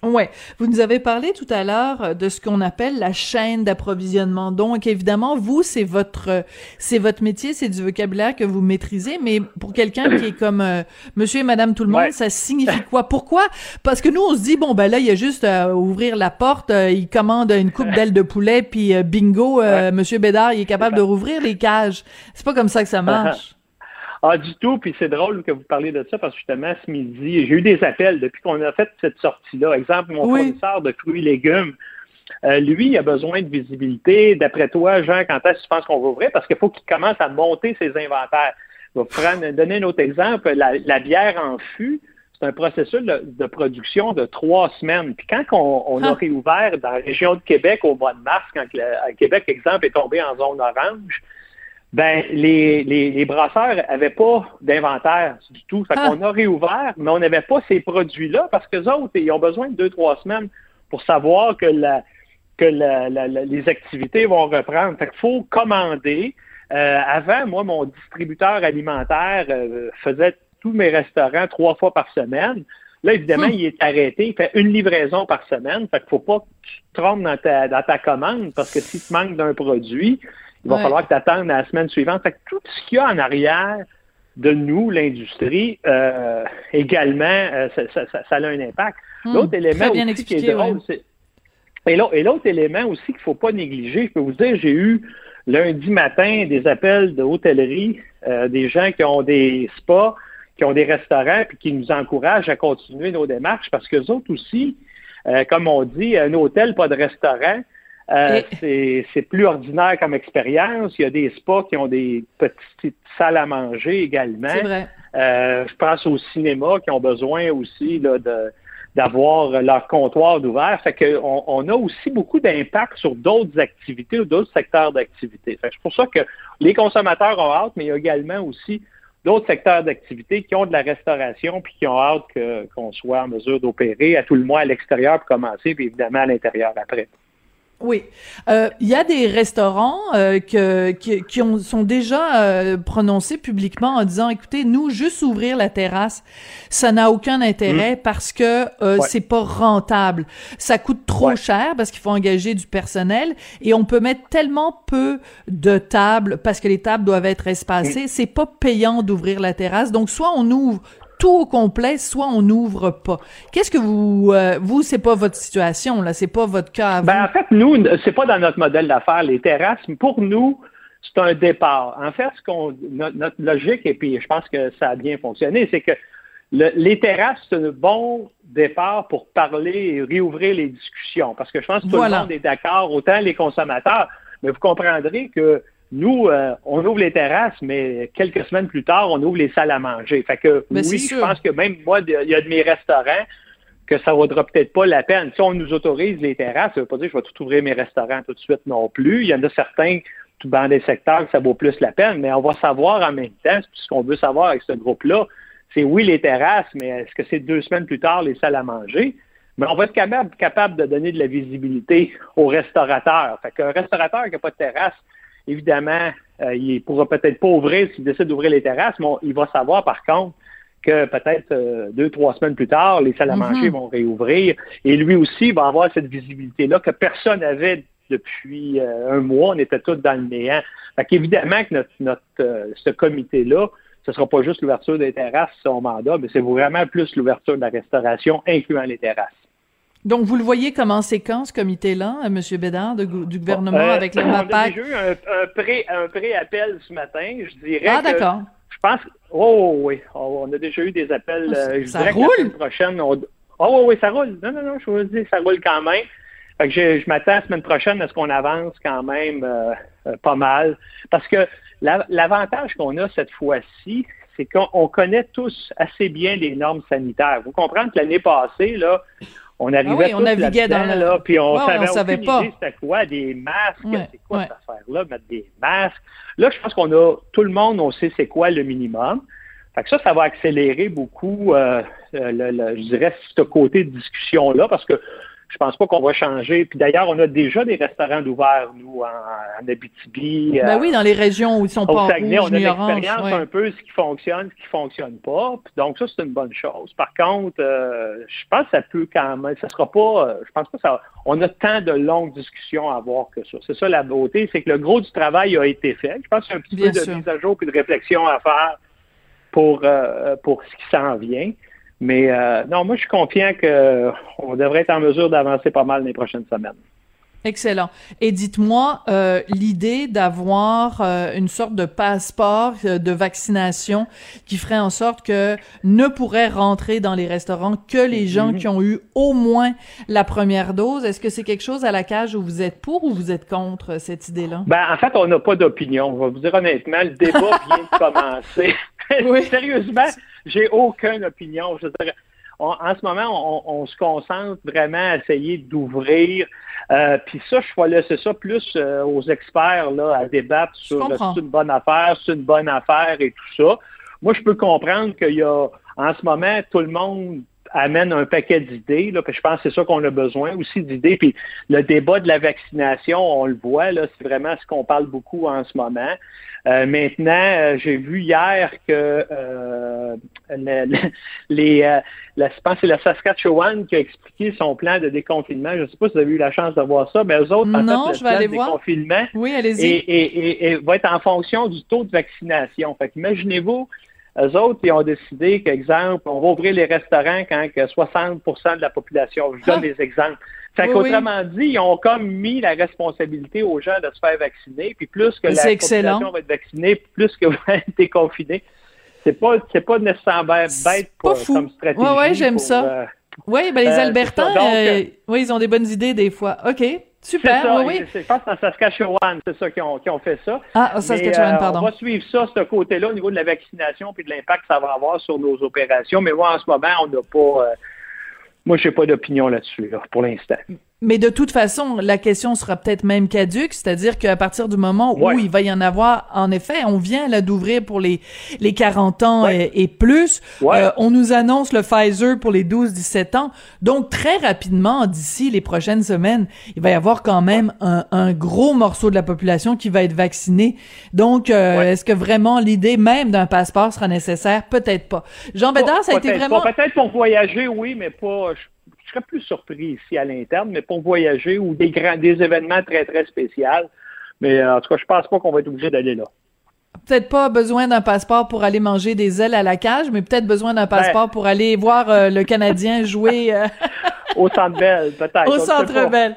Ouais, vous nous avez parlé tout à l'heure euh, de ce qu'on appelle la chaîne d'approvisionnement. Donc évidemment, vous c'est votre c'est votre métier, c'est du vocabulaire que vous maîtrisez, mais pour quelqu'un qui est comme euh, monsieur et madame tout le monde, ça signifie quoi? Pourquoi? Parce que nous on se dit bon ben là il y a juste à ouvrir la porte, euh, il commande une coupe d'ailes de poulet puis bingo, monsieur Bédard, il est capable de rouvrir les cages. C'est pas comme ça que ça marche. Ah, du tout. Puis c'est drôle que vous parliez de ça parce que justement, ce midi, j'ai eu des appels depuis qu'on a fait cette sortie-là. Exemple, mon fournisseur de fruits et légumes lui, il a besoin de visibilité. D'après toi, Jean, quand est-ce que tu penses qu'on va ouvrir? Parce qu'il faut qu'il commence à monter ses inventaires. Je vais prendre, donner un autre exemple. La, bière en fût, c'est un processus de, production de trois semaines. Puis quand on, a ah. réouvert dans la région de Québec au mois de mars, quand le, Québec, exemple, est tombé en zone orange, ben les, les, brasseurs n'avaient pas d'inventaire du tout. Fait qu'on ah. a réouvert, mais on n'avait pas ces produits-là parce que autres, ils ont besoin de deux, trois semaines pour savoir que la, que les activités vont reprendre. Fait qu'il faut commander. Euh, avant, moi, mon distributeur alimentaire euh, faisait tous mes restaurants trois fois par semaine. Là, évidemment, hmm. il est arrêté. Il fait une livraison par semaine. Fait qu'il faut pas que tu te trompes dans ta, dans ta commande parce que si tu manques d'un produit, il va falloir que tu attendes la semaine suivante. Fait que tout ce qu'il y a en arrière de nous, l'industrie, euh, également, ça, a un impact. Hmm. L'autre élément aussi qui est drôle, c'est et l'autre élément aussi qu'il ne faut pas négliger, je peux vous dire, j'ai eu lundi matin des appels de hôtellerie, euh, des gens qui ont des spas, qui ont des restaurants, puis qui nous encouragent à continuer nos démarches parce que autres aussi, euh, comme on dit, un hôtel, pas de restaurant, euh, c'est plus ordinaire comme expérience. Il y a des spas qui ont des petites salles à manger également. Vrai. je pense au cinéma qui ont besoin aussi là, de d'avoir leur comptoir d'ouvert. Fait qu'on on a aussi beaucoup d'impact sur d'autres activités ou d'autres secteurs d'activité. C'est pour ça que les consommateurs ont hâte, mais il y a également aussi d'autres secteurs d'activité qui ont de la restauration puis qui ont hâte qu'on soit en mesure d'opérer à tout le moins à l'extérieur pour commencer, puis évidemment à l'intérieur après. Oui, euh, il y a des restaurants euh, que, qui, ont, sont déjà euh, prononcés publiquement en disant, écoutez, nous juste ouvrir la terrasse, ça n'a aucun intérêt mm. parce que c'est pas rentable, ça coûte trop cher parce qu'il faut engager du personnel et on peut mettre tellement peu de tables parce que les tables doivent être espacées, mm. c'est pas payant d'ouvrir la terrasse. Donc soit on ouvre tout au complet, soit on n'ouvre pas. Qu'est-ce que vous, euh, vous, c'est pas votre situation là, c'est pas votre cas. Ben, en fait, nous, c'est pas dans notre modèle d'affaires les terrasses. Pour nous, c'est un départ. En fait, ce qu'on, notre, logique, et puis je pense que ça a bien fonctionné, c'est que les terrasses, c'est un bon départ pour parler et réouvrir les discussions. Parce que je pense que tout le monde est d'accord, autant les consommateurs, mais vous comprendrez que nous, euh, on ouvre les terrasses, mais quelques semaines plus tard, on ouvre les salles à manger. Fait que oui, je pense que même moi, il y a de mes restaurants que ça vaudra peut-être pas la peine. Si on nous autorise les terrasses, ça veut pas dire que je vais tout ouvrir mes restaurants tout de suite non plus. Il y en a certains dans des secteurs que ça vaut plus la peine, mais on va savoir en même temps, ce qu'on veut savoir avec ce groupe-là, c'est oui les terrasses, mais est-ce que c'est deux semaines plus tard les salles à manger? Mais on va être capable, capable de donner de la visibilité aux restaurateurs. Fait qu'un restaurateur qui n'a pas de terrasse, Évidemment, euh, il ne pourra peut-être pas ouvrir s'il décide d'ouvrir les terrasses, mais il va savoir par contre que peut-être euh, deux, trois semaines plus tard, les salles à manger mhm. vont réouvrir. Et lui aussi va avoir cette visibilité-là que personne n'avait depuis euh, un mois. On était tous dans le néant. Fait qu'évidemment que notre, notre ce comité-là, ce ne sera pas juste l'ouverture des terrasses, son mandat, mais c'est vraiment plus l'ouverture de la restauration, incluant les terrasses. Donc, vous le voyez comme en séquence, comité-là, M. Bédard, du gouvernement, euh, avec le MAPAC? On a déjà eu un, pré, un pré-appel ce matin, je dirais. Ah, d'accord. Je pense. Oh, oui. Oh, on a déjà eu des appels. Oh, euh, je ça roule? la semaine prochaine. Oh, oui, oui, ça roule. Non, non, non, je vous dis, ça roule quand même. Fait que je, je m'attends la semaine prochaine à ce qu'on avance quand même euh, pas mal. Parce que l'avantage qu'on a cette fois-ci, c'est qu'on connaît tous assez bien les normes sanitaires. Vous comprenez que l'année passée, là, on ah arrivait on naviguait dans là, puis on savait, savait pas c'était quoi des masques, c'est quoi cette affaire-là, mettre des masques. Là, je pense qu'on a tout le monde, on sait c'est quoi le minimum. Fait que ça, ça va accélérer beaucoup, euh, le, je dirais, ce côté de discussion-là, parce que je pense pas qu'on va changer. Puis d'ailleurs, on a déjà des restaurants d'ouvert, nous, en, Abitibi. Ben oui, dans les régions où ils sont pas Saguenay, on a l'expérience un peu ce qui fonctionne, ce qui fonctionne pas. donc ça, c'est une bonne chose. Par contre, euh, je pense que ça peut quand même, ça sera pas, euh, je pense pas ça, on a tant de longues discussions à avoir que ça. C'est ça la beauté, c'est que le gros du travail a été fait. Je pense qu'il y a un petit peu de mise à jour et de réflexion à faire pour, euh, pour ce qui s'en vient. Mais euh, non, moi, je suis confiant qu'on devrait être en mesure d'avancer pas mal les prochaines semaines. Excellent. Et dites-moi, euh, l'idée d'avoir euh, une sorte de passeport euh, de vaccination qui ferait en sorte que ne pourraient rentrer dans les restaurants que les gens mhm. qui ont eu au moins la première dose, est-ce que c'est quelque chose à la cage où vous êtes pour ou vous êtes contre cette idée-là? Ben, en fait, on n'a pas d'opinion. On va vous dire honnêtement, le débat [laughs] vient de commencer. oui. [laughs] Sérieusement, j'ai aucune opinion. Je veux en ce moment, on, se concentre vraiment à essayer d'ouvrir. Euh, puis ça, je vais laisser ça plus euh, aux experts là, à débattre sur c'est une bonne affaire, c'est une bonne affaire et tout ça. Moi, je peux comprendre qu'il y a, en ce moment, tout le monde amène un paquet d'idées. Là, je pense que c'est ça qu'on a besoin aussi d'idées. Puis le débat de la vaccination, on le voit, là, c'est vraiment ce qu'on parle beaucoup en ce moment. Euh, maintenant, euh, j'ai vu hier que euh, [laughs] les, la, je pense que c'est la Saskatchewan qui a expliqué son plan de déconfinement. Je ne sais pas si vous avez eu la chance de voir ça, mais eux autres, non, en fait, je vais aller voir. déconfinement oui, allez-y. Et, et, va être en fonction du taux de vaccination. Fait imaginez-vous eux autres, ils ont décidé qu'exemple, on va ouvrir les restaurants quand que 60 de la population. Je donne ah! des exemples. Fait qu'autrement dit, ils ont comme mis la responsabilité aux gens de se faire vacciner, puis plus que la population va être vaccinée, plus que [laughs] va être déconfinée. C'est pas, c'est pas nécessairement bête pour, comme stratégie. Oui, oui, j'aime ça. Euh, oui, ben les euh, Albertains, euh, oui, ils ont des bonnes idées des fois. OK. Super, oui, Je pense que c'est Saskatchewan, c'est ça qui ont, qui ont fait ça. Ah, Saskatchewan, pardon. On va suivre ça, ce côté-là, au niveau de la vaccination puis de l'impact que ça va avoir sur nos opérations. Mais moi, en ce moment, on n'a pas. moi, je n'ai pas d'opinion là-dessus, là, pour l'instant. Mais de toute façon, la question sera peut-être même caduque, c'est-à-dire qu'à partir du moment où il va y en avoir, en effet, on vient là d'ouvrir pour les les 40 ans et, plus. Euh, on nous annonce le Pfizer pour les 12-17 ans. Donc très rapidement, d'ici les prochaines semaines, il va y avoir quand même un, un, gros morceau de la population qui va être vacciné. Donc, euh, est-ce que vraiment l'idée même d'un passeport sera nécessaire? Peut-être pas. Jean Bédard, ça a été vraiment peut-être pour voyager, oui, mais pas je serais plus surpris ici à l'interne, mais pour voyager ou des grands, des événements très, très spéciaux. Mais euh, en tout cas, je pense pas qu'on va être obligé d'aller là. Peut-être pas besoin d'un passeport pour aller manger des ailes à la cage, mais peut-être besoin d'un passeport pour aller voir euh, le Canadien jouer. Euh, [laughs] [laughs] Au Centre Bell, peut-être. Au Centre Bell.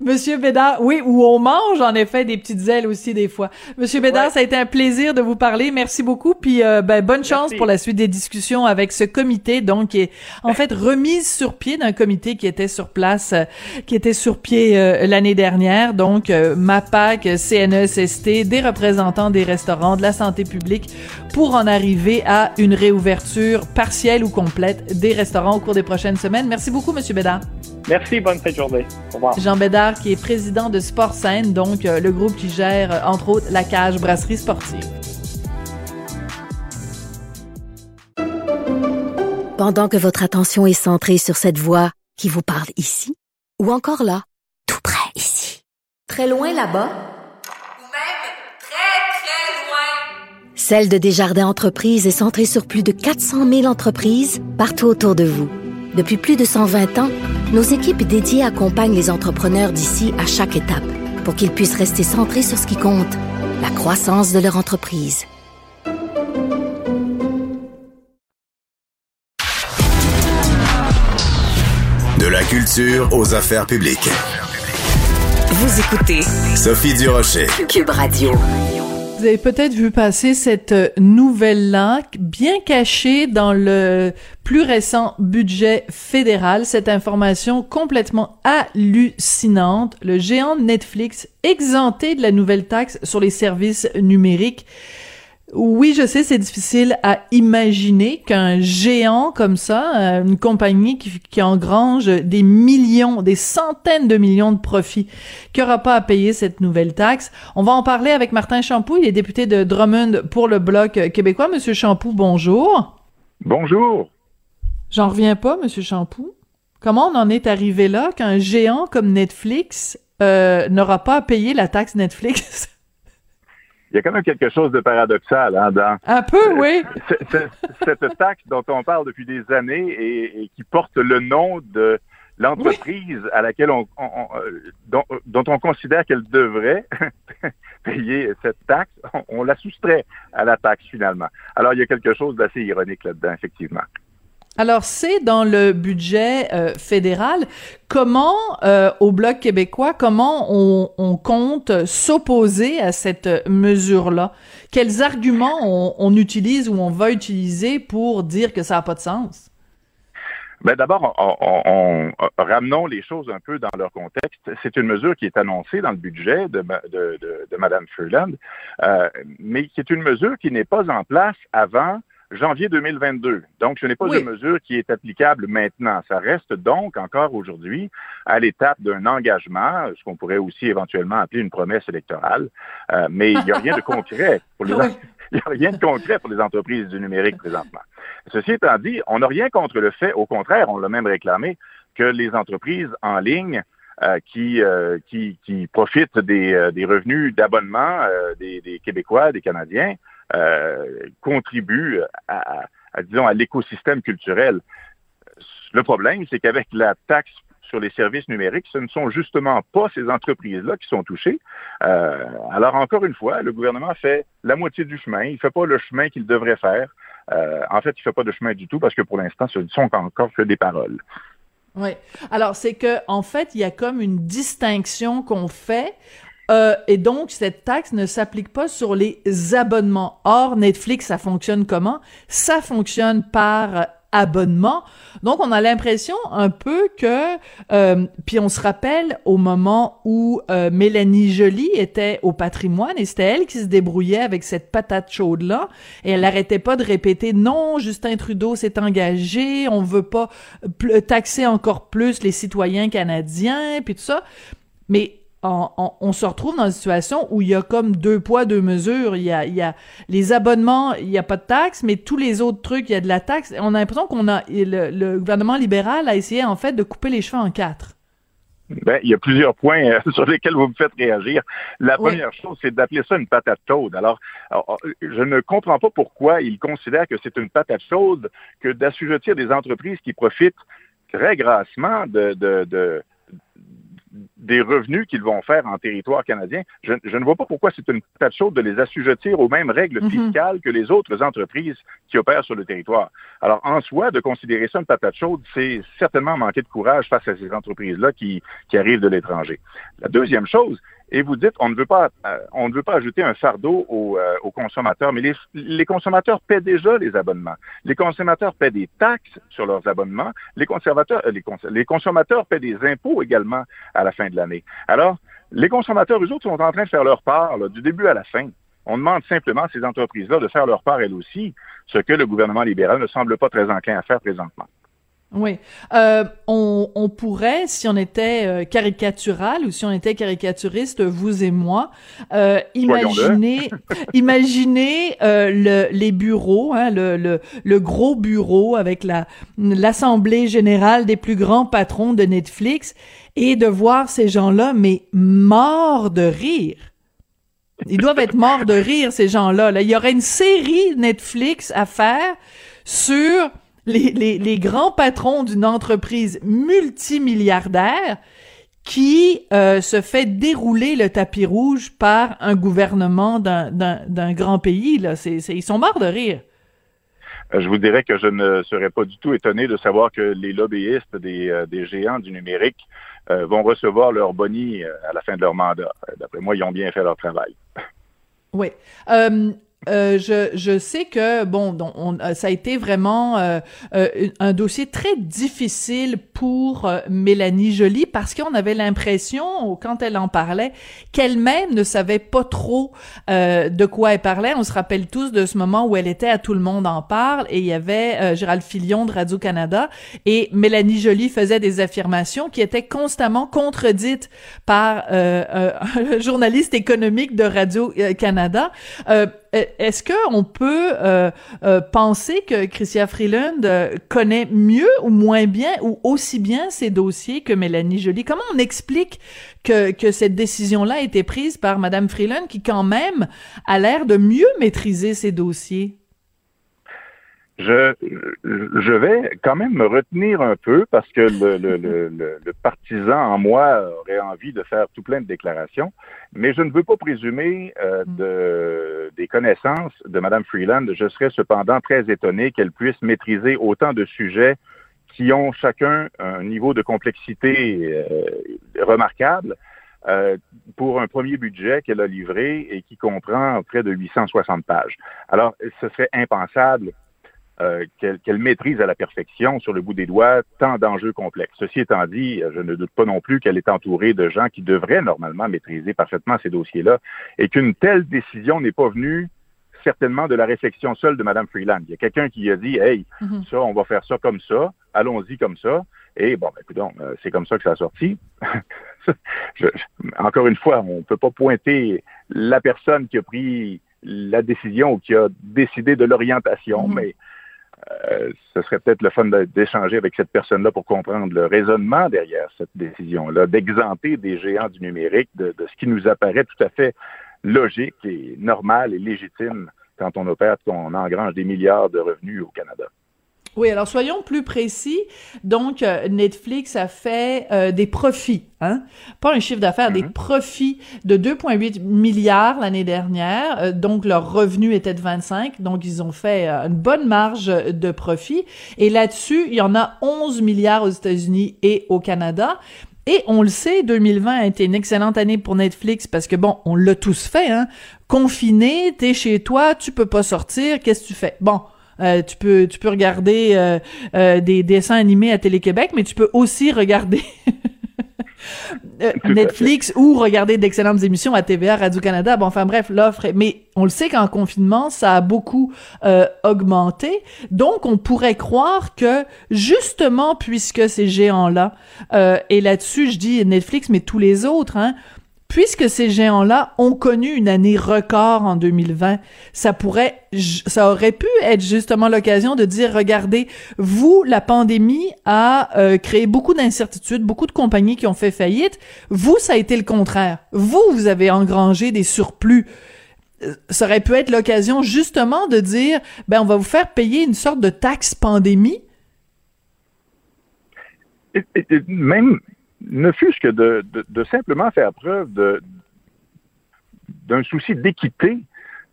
Monsieur Bédard, oui, où on mange en effet des petites ailes aussi des fois. Monsieur Bédard, ça a été un plaisir de vous parler. Merci beaucoup. Puis euh, ben, bonne chance pour la suite des discussions avec ce comité, donc qui est en fait remise sur pied d'un comité qui était sur place, euh, qui était sur pied euh, l'année dernière. Donc MAPAC, CNESST, des représentants des restaurants, de la santé publique, pour en arriver à une réouverture partielle ou complète des restaurants au cours des prochaines semaines. Merci beaucoup, Monsieur Bédard. Merci, bonne fête de journée. Au revoir. Jean Bédard, qui est président de Sport Scène, donc euh, le groupe qui gère, euh, entre autres, la cage brasserie sportive. Pendant que votre attention est centrée sur cette voix qui vous parle ici, ou encore là, tout près ici, très loin là-bas, ou même très, très loin, Celle de Desjardins Entreprises est centrée sur plus de 400 000 entreprises partout autour de vous. Depuis plus de 120 ans, nos équipes dédiées accompagnent les entrepreneurs d'ici à chaque étape pour qu'ils puissent rester centrés sur ce qui compte, la croissance de leur entreprise. De la culture aux affaires publiques. Vous écoutez Sophie Durocher, Cube Radio. Vous avez peut-être vu passer cette euh, nouvelle-là, bien cachée dans le plus récent budget fédéral. Cette information complètement hallucinante. Le géant Netflix exempté de la nouvelle taxe sur les services numériques oui, je sais, c'est difficile à imaginer qu'un géant comme ça, euh, une compagnie qui, engrange des millions, des centaines de millions de profits, qui aura pas à payer cette nouvelle taxe. On va en parler avec Martin Champoux, il est député de Drummond pour le Bloc québécois. Monsieur Champoux, bonjour. Bonjour. J'en reviens pas, Monsieur Champoux. Comment on en est arrivé là qu'un géant comme Netflix euh, n'aura pas à payer la taxe Netflix? [laughs] il y a quand même quelque chose de paradoxal hein, dans un peu, oui. cette taxe dont on parle depuis des années et, qui porte le nom de l'entreprise à laquelle on, euh, dont, on considère qu'elle devrait [laughs] payer cette taxe, on, la soustrait à la taxe finalement. Alors il y a quelque chose d'assez ironique là-dedans, effectivement. Alors, c'est dans le budget euh, fédéral. Comment, euh, au Bloc québécois, comment on, on compte s'opposer à cette mesure-là? Quels arguments on, on, utilise ou on va utiliser pour dire que ça n'a pas de sens? Ben d'abord, on, ramenons les choses un peu dans leur contexte. C'est une mesure qui est annoncée dans le budget de, de, de, Mme Freeland, euh, mais qui est une mesure qui n'est pas en place avant janvier 2022. Donc, ce n'est pas une mesure qui est applicable maintenant. Ça reste donc encore aujourd'hui à l'étape d'un engagement, ce qu'on pourrait aussi éventuellement appeler une promesse électorale, euh, mais il n'y a rien de concret pour les [laughs] il n'y a rien de concret pour les entreprises du numérique présentement. Ceci étant dit, on n'a rien contre le fait, au contraire, on l'a même réclamé, que les entreprises en ligne euh, qui, euh, qui, qui profitent des, des revenus d'abonnement des, des, Québécois, des Canadiens, euh, contribuent à, disons, à l'écosystème culturel. Le problème, c'est qu'avec la taxe sur les services numériques, ce ne sont justement pas ces entreprises-là qui sont touchées. Euh, alors, encore une fois, le gouvernement fait la moitié du chemin. Il ne fait pas le chemin qu'il devrait faire. Euh, en fait, il ne fait pas de chemin du tout parce que pour l'instant, ce ne sont encore que des paroles. Oui. Alors, c'est que en fait, il y a comme une distinction qu'on fait euh, et donc, cette taxe ne s'applique pas sur les abonnements. Or, Netflix, ça fonctionne comment? Ça fonctionne par abonnement. Donc, on a l'impression un peu que, euh, puis on se rappelle au moment où euh, Mélanie Joly était au patrimoine et c'était elle qui se débrouillait avec cette patate chaude là et elle arrêtait pas de répéter non, Justin Trudeau s'est engagé, on veut pas taxer encore plus les citoyens canadiens puis tout ça. Mais on, se retrouve dans une situation où il y a comme deux poids, deux mesures. Il y a, il y a les abonnements, il n'y a pas de taxe, mais tous les autres trucs, il y a de la taxe. On a l'impression qu'on a le, gouvernement libéral a essayé en fait de couper les cheveux en quatre. Ben, il y a plusieurs points euh, [laughs] sur lesquels vous me faites réagir. La première chose, c'est d'appeler ça une patate chaude. Alors, je ne comprends pas pourquoi ils considèrent que c'est une patate chaude que d'assujettir des entreprises qui profitent très grassement de, de, de des revenus qu'ils vont faire en territoire canadien. Je, ne vois pas pourquoi c'est une patate chaude de les assujettir aux mêmes règles mhm. fiscales que les autres entreprises qui opèrent sur le territoire. Alors, en soi, de considérer ça une patate chaude, c'est certainement manquer de courage face à ces entreprises-là qui, qui arrivent de l'étranger. La deuxième chose, et vous dites on ne veut pas euh, on ne veut pas ajouter un fardeau aux, euh, aux consommateurs, mais les, les, consommateurs paient déjà les abonnements. Les consommateurs paient des taxes sur leurs abonnements. Les conservateurs, euh, les, les, consommateurs paient des impôts également à la fin de l'année. Alors, les consommateurs, eux autres, sont en train de faire leur part là, du début à la fin. On demande simplement à ces entreprises-là de faire leur part elles aussi, ce que le gouvernement libéral ne semble pas très enclin à faire présentement. Oui. Euh, on, on, pourrait, si on était euh, caricatural ou si on était caricaturiste, vous et moi, euh, imaginer, [laughs] imaginer euh, le, les bureaux, hein, le, le, le, gros bureau avec la l'assemblée générale des plus grands patrons de Netflix et de voir ces gens-là, mais morts de rire. Ils doivent être morts de rire, ces gens-là. Là. Il y aurait une série Netflix à faire sur les, les, grands patrons d'une entreprise multimilliardaire qui euh, se fait dérouler le tapis rouge par un gouvernement d'un grand pays. Là. c'est ils sont morts de rire. Euh, je vous dirais que je ne serais pas du tout étonné de savoir que les lobbyistes des, euh, des géants du numérique vont recevoir leur boni à la fin de leur mandat. D'après moi, ils ont bien fait leur travail. Oui. Euh, je, je sais que bon, on, euh, ça a été vraiment euh, un dossier très difficile pour Mélanie Joly parce qu'on avait l'impression, quand elle en parlait, qu'elle-même ne savait pas trop de quoi elle parlait. On se rappelle tous de ce moment où elle était à Tout le monde en parle et il y avait Gérald Filion de Radio Canada et Mélanie Joly faisait des affirmations qui étaient constamment contredites par [laughs] un journaliste économique de Radio Canada. Euh, est-ce qu'on peut euh, euh, penser que Chrystia Freeland connaît mieux ou moins bien ou aussi bien ces dossiers que Mélanie Joly? Comment on explique que, que cette décision-là a été prise par Madame Freeland qui quand même a l'air de mieux maîtriser ces dossiers? Je, je vais quand même me retenir un peu parce que le, le, le, le, partisan en moi aurait envie de faire tout plein de déclarations, mais je ne veux pas présumer euh, mm. de, des connaissances de Mme Freeland. Je serais cependant très étonné qu'elle puisse maîtriser autant de sujets qui ont chacun un niveau de complexité euh, remarquable euh, pour un premier budget qu'elle a livré et qui comprend près de 860 pages. Alors, ce serait impensable euh, qu'elle maîtrise à la perfection sur le bout des doigts tant d'enjeux complexes. Ceci étant dit, je ne doute pas non plus qu'elle est entourée de gens qui devraient normalement maîtriser parfaitement ces dossiers-là et qu'une telle décision n'est pas venue certainement de la réflexion seule de Mme Freeland. Il y a quelqu'un qui a dit, hey, mhm. ça, on va faire ça comme ça, allons-y comme ça. Et bon, ben, écoute, euh, c'est comme ça que ça a sorti. [laughs] encore une fois, on ne peut pas pointer la personne qui a pris la décision ou qui a décidé de l'orientation, mhm. mais euh, ce serait peut-être le fun d'échanger avec cette personne-là pour comprendre le raisonnement derrière cette décision-là, d'exempter des géants du numérique de, ce qui nous apparaît tout à fait logique et normal et légitime quand on opère, qu'on engrange des milliards de revenus au Canada. Oui, alors soyons plus précis. Donc, euh, Netflix a fait euh, des profits, hein? pas un chiffre d'affaires, des mhm. profits de 2,8 milliards l'année dernière. Euh, donc, leur revenu était de 25. Donc, ils ont fait une bonne marge de profit. Et là-dessus, il y en a 11 milliards aux États-Unis et au Canada. Et on le sait, 2020 a été une excellente année pour Netflix parce que bon, on l'a tous fait, hein. Confiné, t'es chez toi, tu peux pas sortir, qu'est-ce que tu fais? Bon, euh, tu peux tu peux regarder euh, euh, des dessins animés à Télé-Québec, mais tu peux aussi regarder [laughs] Netflix ou regarder d'excellentes émissions à TVA, Radio-Canada. Bon, enfin bref, l'offre Mais on le sait qu'en confinement, ça a beaucoup augmenté. Donc, on pourrait croire que, justement, puisque ces géants-là, et là-dessus, je dis Netflix, mais tous les autres, hein, puisque ces géants-là ont connu une année record en 2020, ça pourrait, ça aurait pu être justement l'occasion de dire, regardez, vous, la pandémie a euh, créé beaucoup d'incertitudes, beaucoup de compagnies qui ont fait faillite. Vous, ça a été le contraire. Vous, vous avez engrangé des surplus. Euh, ça aurait pu être l'occasion justement de dire, ben, on va vous faire payer une sorte de taxe pandémie. même ne fût-ce que de, de, simplement faire preuve d'un souci d'équité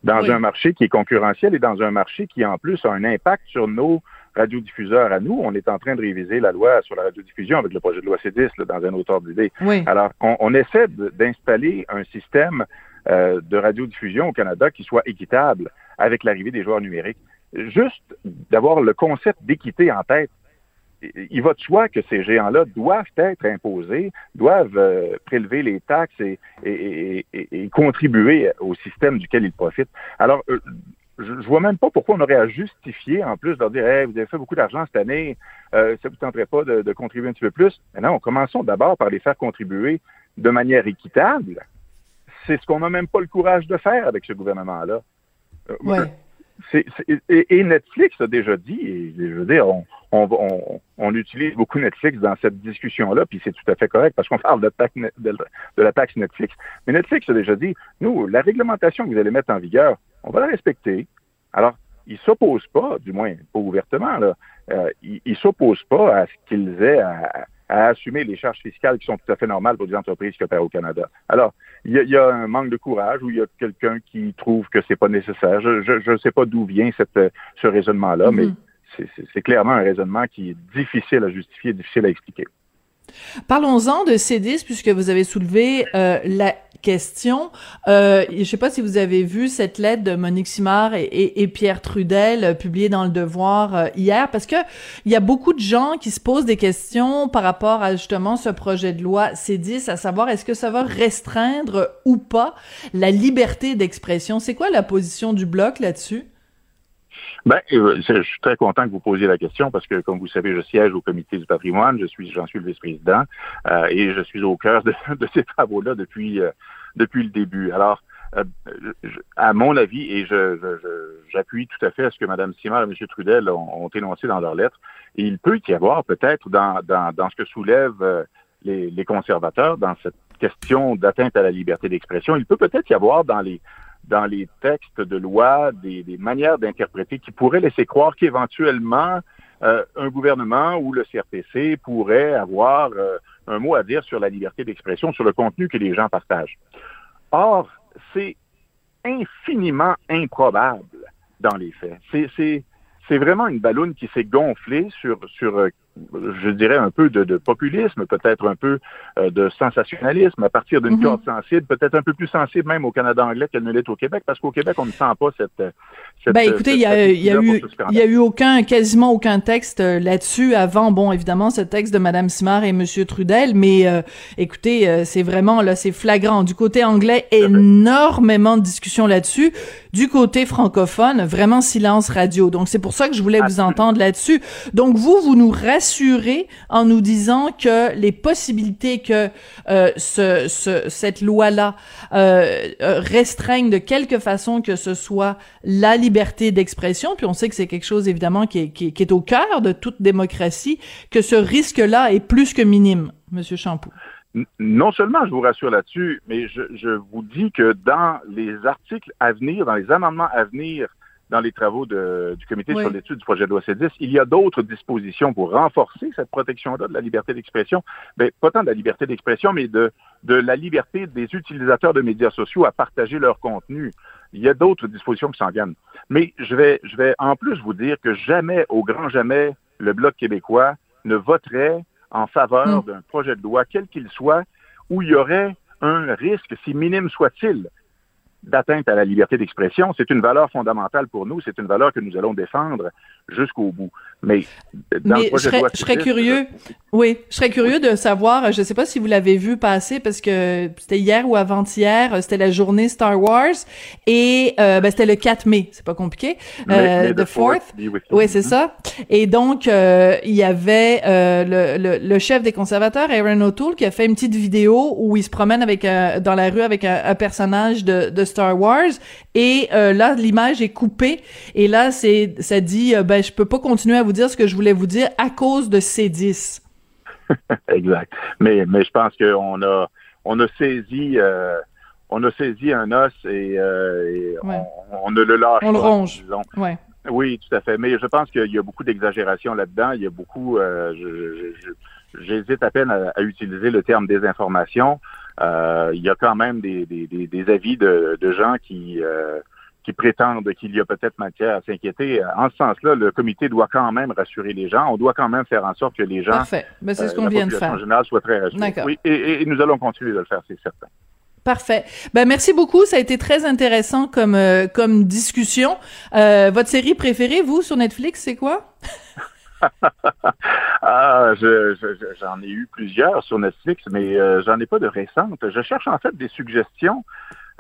dans un marché qui est concurrentiel et dans un marché qui, en plus, a un impact sur nos radiodiffuseurs à nous. On est en train de réviser la loi sur la radiodiffusion avec le projet de loi C10 dans un auteur d'idée. Alors, on, essaie d'installer un système euh, de radiodiffusion au Canada qui soit équitable avec l'arrivée des joueurs numériques. Juste d'avoir le concept d'équité en tête, il va de soi que ces géants-là doivent être imposés, doivent euh, prélever les taxes et, contribuer au système duquel ils profitent. Alors, euh, je, ne vois même pas pourquoi on aurait à justifier, en plus, de leur dire vous avez fait beaucoup d'argent cette année, euh, ça vous tenterait pas de, contribuer un petit peu plus. Mais non, commençons d'abord par les faire contribuer de manière équitable. C'est ce qu'on n'a même pas le courage de faire avec ce gouvernement-là. Ouais et, Netflix a déjà dit, et je veux dire, on, on, utilise beaucoup Netflix dans cette discussion-là, puis c'est tout à fait correct parce qu'on parle de, la taxe Netflix. Mais Netflix a déjà dit, nous, la réglementation que vous allez mettre en vigueur, on va la respecter. Alors, ils s'opposent pas, du moins pas ouvertement, là, euh, ils s'opposent pas à ce qu'ils aient à, à assumer les charges fiscales qui sont tout à fait normales pour des entreprises qui opèrent au Canada. Alors, il y, a, un manque de courage ou il y a quelqu'un qui trouve que c'est pas nécessaire. Je ne sais pas d'où vient cette, ce raisonnement-là, mais mm-hmm. c'est clairement un raisonnement qui est difficile à justifier, difficile à expliquer. Parlons-en de C10 puisque vous avez soulevé euh, la question. Euh, je ne sais pas si vous avez vu cette lettre de Monique Simard et, Pierre Trudel euh, publiée dans le Devoir hier, parce que il y a beaucoup de gens qui se posent des questions par rapport à justement ce projet de loi C10, à savoir est-ce que ça va restreindre ou pas la liberté d'expression? C'est quoi la position du bloc là-dessus? Ben, je suis très content que vous posiez la question parce que, comme vous savez, je siège au comité du patrimoine, je suis, j'en suis le vice-président et je suis au cœur de, [laughs] ces travaux-là depuis depuis le début. Alors, euh, à mon avis, et j'appuie tout à fait à ce que Mme Simard et M. Trudel ont, énoncé dans leur lettre, il peut y avoir peut-être dans, dans, ce que soulèvent euh, les, conservateurs, dans cette question d'atteinte à la liberté d'expression, il peut peut-être y avoir dans les dans les textes de loi des, manières d'interpréter qui pourraient laisser croire qu'éventuellement euh, un gouvernement ou le CRTC pourrait avoir euh, un mot à dire sur la liberté d'expression, sur le contenu que les gens partagent. Or, c'est infiniment improbable dans les faits. C'est vraiment une ballonne qui s'est gonflée sur, sur euh, je dirais, un peu de, de populisme, peut-être un peu euh, de sensationnalisme à partir d'une mm corde sensible, peut-être un peu plus sensible même au Canada anglais qu'elle ne l'est au Québec, parce qu'au Québec, on ne sent pas cette... cette ben, écoutez, il y a, y a eu, il y a eu aucun, quasiment aucun texte euh, là-dessus avant, bon, évidemment, ce texte de Madame Simard et Monsieur Trudel, mais euh, écoutez, c'est vraiment, là, c'est flagrant. Du côté anglais, énormément de discussions là-dessus. Du côté francophone, vraiment silence radio. Donc, c'est pour ça que je voulais vous entendre là-dessus. Donc, vous, vous nous restez rassurer en nous disant que les possibilités que euh, ce, ce, cette loi-là euh, restreigne de quelque façon que ce soit la liberté d'expression, puis on sait que c'est quelque chose évidemment qui est, au cœur de toute démocratie, que ce risque-là est plus que minime, Monsieur Champoux. Non seulement je vous rassure là-dessus, mais je, vous dis que dans les articles à venir, dans les amendements à venir dans les travaux de, du comité sur l'étude du projet de loi C10, il y a d'autres dispositions pour renforcer cette protection-là de la liberté d'expression, mais ben, pas tant de la liberté d'expression, mais de, de la liberté des utilisateurs de médias sociaux à partager leur contenu. Il y a d'autres dispositions qui s'en viennent. Mais je vais, je vais en plus vous dire que jamais, au grand jamais, le Bloc québécois ne voterait en faveur hmm. d'un projet de loi, quel qu'il soit, où il y aurait un risque, si minime soit-il, d'atteinte à la liberté d'expression. C'est une valeur fondamentale pour nous. C'est une valeur que nous allons défendre jusqu'au bout. Mais dans le projet je serais, de loi je serais curieux. Oui, je serais curieux de savoir. Je ne sais pas si vous l'avez vu passer parce que c'était hier ou avant-hier. C'était la journée Star Wars et euh, ben, c'était le 4 mai. C'est pas compliqué. Euh, the Fourth. Oui, c'est ça. Et donc euh, il y avait euh, le, le, le, chef des conservateurs, Aaron O'Toole, qui a fait une petite vidéo où il se promène avec dans la rue avec un, un personnage de, de, Star Wars. Et euh, là, l'image est coupée. Et là, c'est ça dit, ben je peux pas continuer à vous dire ce que je voulais vous dire à cause de C10. [laughs] exact. Mais, mais je pense qu'on a, on a saisi, euh, on a saisi un os et, euh, on, ne le lâche on pas. On le ronge. Ouais. Oui, tout à fait. Mais je pense qu'il y a beaucoup d'exagération là-dedans. Il y a beaucoup. Euh, J'hésite à peine à, utiliser le terme désinformation. Euh, il y a quand même des, des, des, avis de, de gens qui qui prétendent qu'il y a peut-être matière à s'inquiéter. En ce sens-là, le comité doit quand même rassurer les gens. On doit quand même faire en sorte que les gens, Parfait. Ben, c'est ce qu'on vient de faire. En général, soient très rassurés. Oui, et, et, nous allons continuer de le faire, c'est certain. Parfait. Ben merci beaucoup. Ça a été très intéressant comme euh, comme discussion. Euh, votre série préférée, vous, sur Netflix, c'est quoi? [laughs] [laughs] ah, je, j'en ai eu plusieurs sur Netflix, mais euh, j'en ai pas de récentes. Je cherche en fait des suggestions.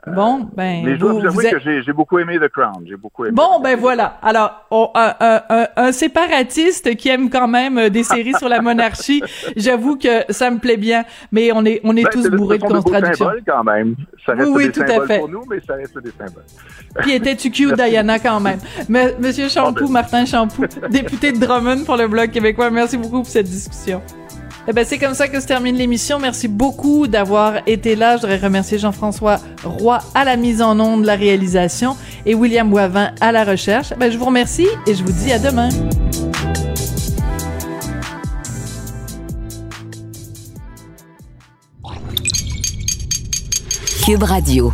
Bon, ben. Mais je dois vous, avouer que j'ai beaucoup aimé The Crown. J'ai beaucoup aimé. Bon, ben voilà. Alors, un, un, un, séparatiste qui aime quand même euh, des [laughs] séries sur la monarchie, j'avoue que ça me plaît bien. Mais on est, on est ben, tous bourrés de contradictions. Quand même. Ça reste oui, oui, des tout à fait. pour nous, mais ça reste des symboles. Puis était-tu cute, Diana, quand même? Mais, Monsieur Champoux, Martin Champoux, [laughs] député de Drummond pour le Bloc québécois, merci beaucoup pour cette discussion. Eh ben, c'est comme ça que se termine l'émission. Merci beaucoup d'avoir été là. Je voudrais remercier Jean-François Roy à la mise en onde, la réalisation et William Boivin à la recherche. Ben, je vous remercie et je vous dis à demain. Cube Radio.